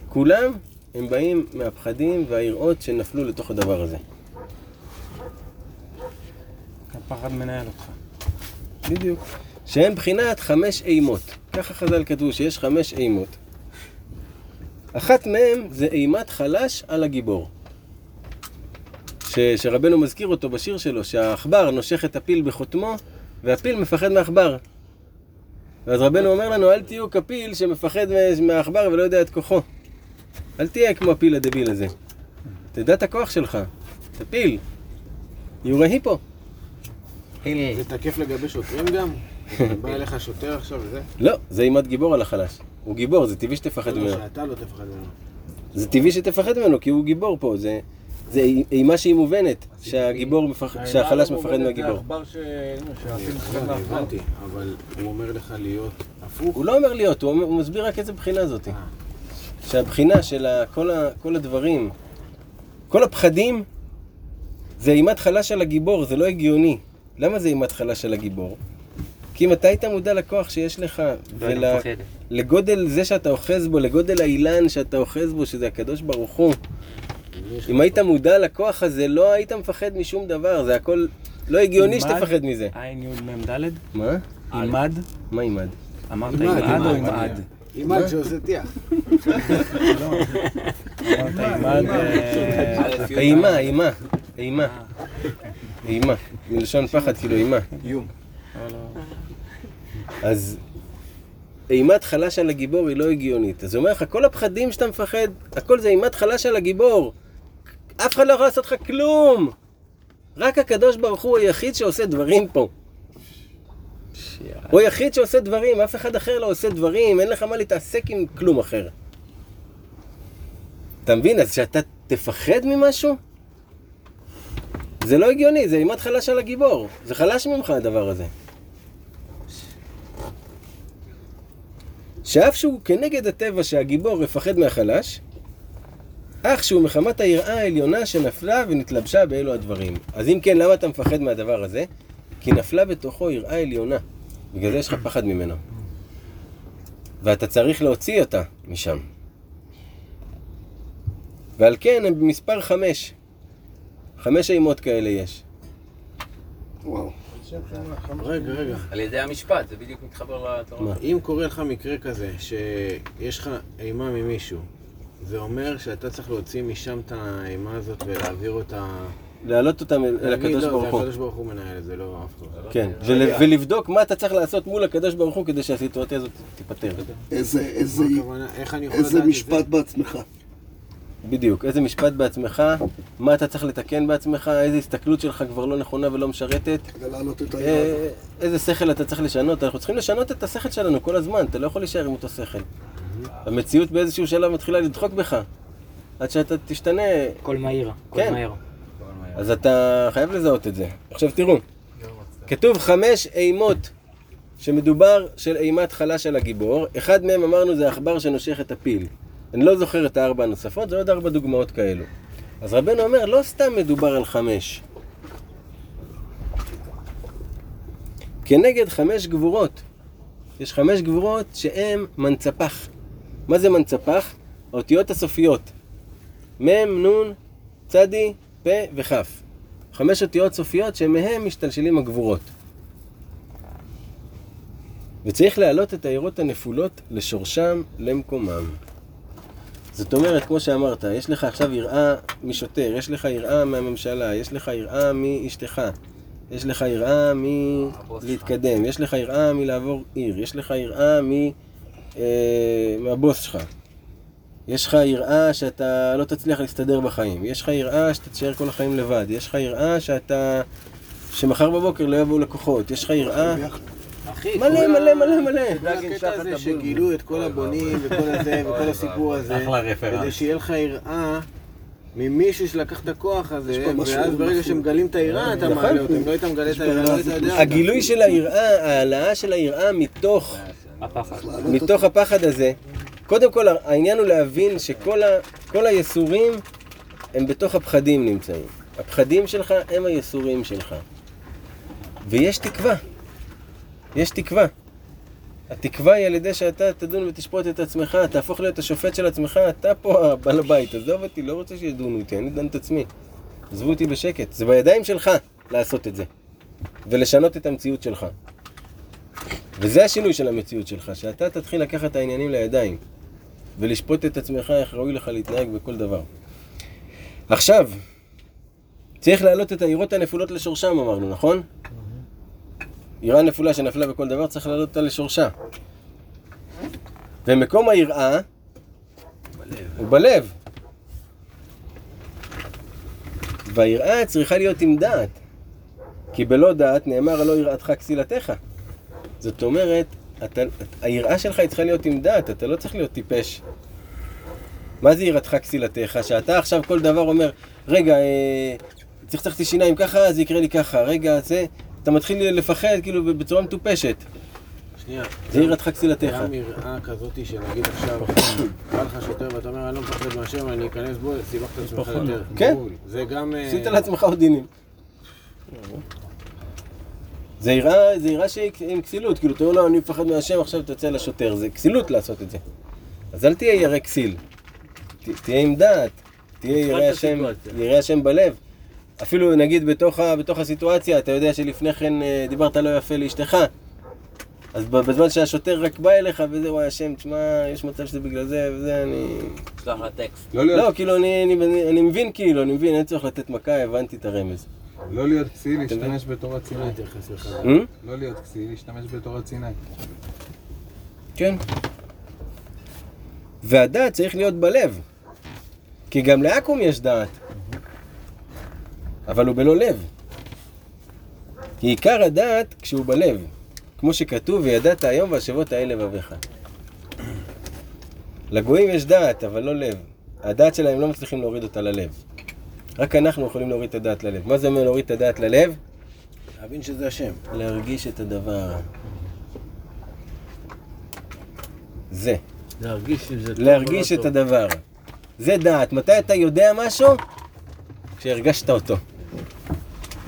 כולם הם באים מהפחדים והיראות שנפלו לתוך הדבר הזה. הפחד מנהל אותך. בדיוק. שהם בחינת חמש אימות. ככה חז"ל כתבו שיש חמש אימות. אחת מהן זה אימת חלש על הגיבור. ש, שרבנו מזכיר אותו בשיר שלו, שהעכבר נושך את הפיל בחותמו, והפיל מפחד מעכבר. ואז רבנו אומר לנו, אל תהיו כפיל שמפחד מה- מהעכבר ולא יודע את כוחו. אל תהיה כמו הפיל הדביל הזה. תדע את הכוח שלך. אתה פיל. יורה היפו. זה תקף לגבי שוטרים גם? בא אליך שוטר עכשיו וזה? לא, זה אימת גיבור על החלש. הוא גיבור, זה טבעי שתפחד לא, ממנו. שאתה לא תפחד ממנו. זה טבעי שתפחד ממנו, כי הוא גיבור פה. זה, זה אימה שהיא מובנת, שהגיבור מפחד, שהחלש מפחד מהגיבור. עכבר לא, מהעכבר. הבנתי, אבל הוא אומר לך להיות הפוך. הוא לא אומר להיות, הוא, מסביר רק איזה בחינה זאת. שהבחינה של כל הדברים, כל הפחדים, זה אימת חלש על הגיבור, זה לא הגיוני. למה זה אימת חלש על הגיבור? כי אם אתה היית מודע לכוח שיש לך, לא היית ול- מפחד. לגודל זה שאתה אוחז בו, לגודל האילן שאתה אוחז בו, שזה הקדוש ברוך הוא. אם היית מודע לכוח הזה, לא היית מפחד משום דבר, זה הכל לא הגיוני? שתפחד מזה. עין י' מ' ד'? מה? עימד? מה עימד? אמרת עימד או עימד. אימאן שעושה טיח. אה, אימה, אימה, אימה. אימה. מלשון פחד, כאילו אימה. איום. אז אימת חלש על הגיבור היא לא הגיונית. אז הוא אומר לך, כל הפחדים שאתה מפחד, הכל זה אימת חלש על הגיבור. אף אחד לא יכול לעשות לך כלום. רק הקדוש ברוך הוא היחיד שעושה דברים פה. הוא היחיד שעושה דברים, אף אחד אחר לא עושה דברים, אין לך מה להתעסק עם כלום אחר. אתה מבין? אז שאתה תפחד ממשהו? זה לא הגיוני, זה אימת חלש על הגיבור. זה חלש ממך הדבר הזה. שאף שהוא כנגד הטבע שהגיבור יפחד מהחלש, אך שהוא מחמת היראה העליונה שנפלה ונתלבשה באלו הדברים. אז אם כן, למה אתה מפחד מהדבר הזה? כי נפלה בתוכו יראה עליונה. בגלל זה יש לך פחד ממנו. ואתה צריך להוציא אותה משם. ועל כן הם במספר חמש. חמש אימות כאלה יש. וואו. רגע, רגע. על ידי המשפט, זה בדיוק מתחבר לתורה. אם קורה לך מקרה כזה, שיש לך אימה ממישהו, זה אומר שאתה צריך להוציא משם את האימה הזאת ולהעביר אותה... להעלות אותם אל הקדוש לא, ברוך זה הוא. הקדוש ברוך הוא מנהל את זה, לא אף אחד. כן, ול- ולבדוק מה אתה צריך לעשות מול הקדוש ברוך הוא כדי שהסיטואציה הזאת תיפתר. איזה? משפט בעצמך. בדיוק, איזה משפט בעצמך, מה אתה צריך לתקן בעצמך, איזה הסתכלות שלך כבר לא נכונה ולא משרתת, כדי להעלות את היד. אה, איזה שכל אתה צריך לשנות. אנחנו צריכים לשנות את השכל שלנו כל הזמן, אתה לא יכול להישאר עם אותו שכל. המציאות באיזשהו שלב מתחילה לדחוק בך, עד שאתה תשתנה, הכל מהיר, הכל כן. אז אתה חייב לזהות את זה. עכשיו תראו, כתוב חמש אימות שמדובר של אימת חלש על הגיבור, אחד מהם אמרנו זה העכבר שנושך את הפיל. אני לא זוכר את הארבע הנוספות, זה עוד ארבע דוגמאות כאלו. אז רבנו אומר, לא סתם מדובר על חמש. כנגד חמש גבורות. יש חמש גבורות שהן מנצפח. מה זה מנצפח? האותיות הסופיות. מ', נ', צדי, פ' וכ'. חמש אותיות סופיות שמהם משתלשלים הגבורות. וצריך להעלות את העירות הנפולות לשורשם, למקומם. זאת אומרת, כמו שאמרת, יש לך עכשיו יראה משוטר, יש לך יראה מהממשלה, יש לך יראה מאשתך, יש לך יראה מלהתקדם, יש לך יראה מלעבור עיר, יש לך יראה מ... אה, מהבוס שלך. יש לך יראה שאתה לא תצליח להסתדר בחיים, יש לך יראה שאתה תישאר כל החיים לבד, יש לך יראה שאתה... שמחר בבוקר לא יבואו לקוחות, יש לך יראה... אחי, מלא מלא מלא מלא. הקטע הזה שגילו את כל הבונים וכל הזה וכל הסיפור הזה, אחלה רפרנס. כדי שיהיה לך יראה ממישהו שלקח את הכוח הזה, ואז ברגע. שמגלים את היראה אתה נכון. מעלה אותו, אם לא היית מגלה את היראה. הגילוי של היראה, ההעלאה של היראה מתוך. מתוך הפחד הזה, קודם כל העניין הוא להבין שכל ה, היסורים הם בתוך הפחדים נמצאים. הפחדים שלך הם היסורים שלך. ויש תקווה. יש תקווה. התקווה היא על ידי שאתה תדון ותשפוט את עצמך, תהפוך להיות השופט של עצמך, אתה פה הבעל הבית, עזוב אותי, לא רוצה שידונו אותי, אני דן את עצמי. עזבו אותי בשקט. זה בידיים שלך לעשות את זה. ולשנות את המציאות שלך. וזה השינוי של המציאות שלך, שאתה תתחיל לקחת את העניינים לידיים ולשפוט את עצמך איך ראוי לך להתנהג בכל דבר. עכשיו, צריך להעלות את העירות הנפולות לשורשם, אמרנו, נכון? עירה נפולה שנפלה בכל דבר, צריך להעלות אותה לשורשה. ומקום היראה הוא בלב. והיראה צריכה להיות עם דעת. כי בלא דעת נאמר הלא יראתך כסילתך. זאת אומרת, אתה, היראה שלך היא צריכה להיות עם דעת, אתה לא צריך להיות טיפש. מה זה יראתך כסילתך? שאתה עכשיו כל דבר אומר, רגע, אה, צחצחתי שיניים ככה, זה יקרה לי ככה, רגע, זה... אתה מתחיל לפחד כאילו בצורה מטופשת. שנייה. זה יראתך כסילתך. גם יראה כזאת שנגיד עכשיו, בא לך שוטר ואתה אומר, אני לא מפחד מהשם, אני אכנס בו, סיבכת את עצמך יותר. כן. זה גם... אה, עשית לעצמך עוד דינים. זה יראה, זה יראה שהיא עם כסילות, כאילו, אתה אומר לו, אני מפחד מהשם, עכשיו תצא לשוטר, זה כסילות לעשות את זה. אז אל תהיה ירא כסיל. ת- תהיה עם דעת, תהיה ירא השם. ירא השם בלב. אפילו נגיד בתוך, ה, בתוך הסיטואציה, אתה יודע שלפני כן אה, דיברת לא יפה לאשתך. אז בזמן שהשוטר רק בא אליך וזה, וואי השם, תשמע, יש מצב שזה בגלל זה וזה, אני... שלח לה טקסט. לא להיות, לא, כאילו, אני, אני, אני, אני מבין כאילו, אני מבין, אין צורך לתת מכה, הבנתי את הרמז. לא להיות כסיל, להשתמש בתורת סיני. אתייחס לך. אה? לא להיות כסיל, להשתמש בתורת סיני. כן. והדעת צריך להיות בלב. כי גם לעכו"ם יש דעת. אבל הוא בלא לב. כי עיקר הדעת כשהוא בלב. כמו שכתוב, וידעת היום והשבות האל לבביך. לגויים יש דעת, אבל לא לב. הדעת שלהם לא מצליחים להוריד אותה ללב. רק אנחנו יכולים להוריד את הדעת ללב. מה זה אומר להוריד את הדעת ללב? להבין שזה השם. להרגיש את הדבר. זה. להרגיש אם זה טוב להרגיש את לא טוב. הדבר. זה דעת. מתי אתה יודע משהו? כשהרגשת אותו.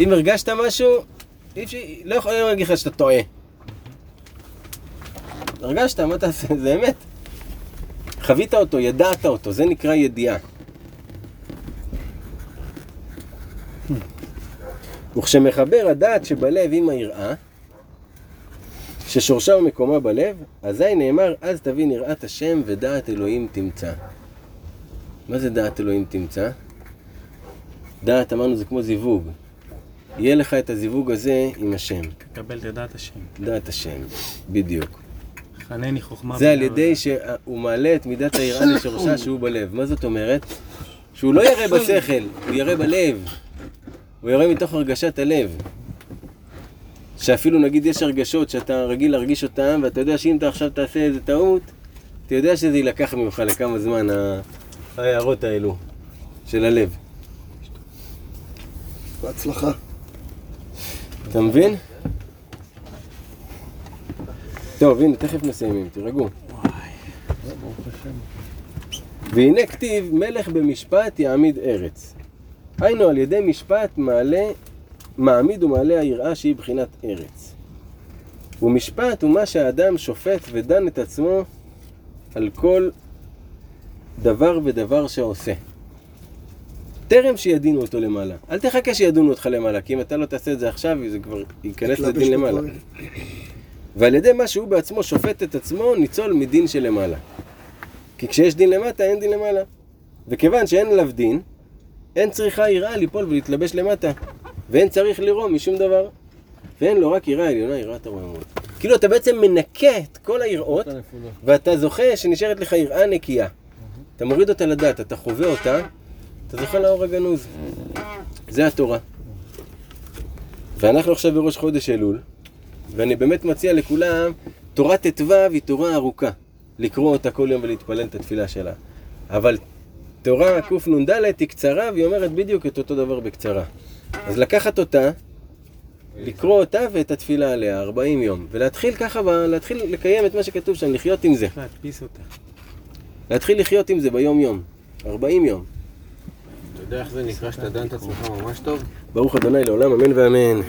אם הרגשת משהו, אי אפשר, לא יכול להגיד לך שאתה טועה. הרגשת, מה תעשה? [LAUGHS] זה אמת. חווית אותו, ידעת אותו, זה נקרא ידיעה. וכשמחבר הדעת שבלב עם היראה, ששורשה ומקומה בלב, אזי נאמר, אז תבין יראת השם ודעת אלוהים תמצא. מה זה דעת אלוהים תמצא? דעת, אמרנו, זה כמו זיווג. יהיה לך את הזיווג הזה עם השם, תקבל את דעת השם. דעת השם, בדיוק. חנני חוכמה. זה על ידי שהוא מעלה את מידת היראה לשורשה שהוא בלב. מה זאת אומרת? שהוא לא יראה בשכל, הוא יראה בלב. הוא יראה מתוך הרגשת הלב. שאפילו נגיד יש הרגשות שאתה רגיל להרגיש אותן, ואתה יודע שאם אתה עכשיו תעשה איזה טעות, אתה יודע שזה יילקח ממך לכמה זמן, ההערות האלו של הלב. בהצלחה. אתה מבין? טוב, הנה, תכף מסיימים, תירגעו. והנה כתיב, מלך במשפט יעמיד ארץ. היינו, על ידי משפט מעלה, מעמיד ומעלה היראה שהיא בחינת ארץ. ומשפט הוא מה שהאדם שופט ודן את עצמו על כל דבר ודבר שעושה. טרם שידינו אותו למעלה. אל תחכה שידונו אותך למעלה, כי אם אתה לא תעשה את זה עכשיו, זה כבר ייכנס לדין למעלה. ועל ידי מה שהוא בעצמו שופט את עצמו, ניצול מדין שלמעלה. כי כשיש דין למטה, אין דין למעלה. וכיוון שאין עליו דין, אין צריכה יראה ליפול ולהתלבש למטה. ואין צריך לירום משום דבר. ואין לו רק יראה עליונה, יראת הרוממות. כאילו אתה בעצם מנקה את כל היראות, ואתה זוכה שנשארת לך יראה נקייה. אתה מוריד אותה לדעת, אתה חווה אותה, אתה זוכה לאור הגנוז. זה התורה. ואנחנו עכשיו בראש חודש אלול, ואני באמת מציע לכולם, תורת ט"ו היא תורה ארוכה. לקרוא אותה כל יום ולהתפלל את התפילה שלה. אבל תורה קנ"ד היא קצרה, והיא אומרת בדיוק את אותו דבר בקצרה. אז לקחת אותה, לקרוא אותה ואת התפילה עליה, 40 יום. ולהתחיל ככה, ב- להתחיל לקיים את מה שכתוב שם, לחיות עם זה. להדפיס אותה. להתחיל לחיות עם זה ביום יום. 40 יום. אתה יודע איך זה נקרא שאתה דן את עצמך ממש טוב? ברוך אדוני לעולם, אמן ואמן.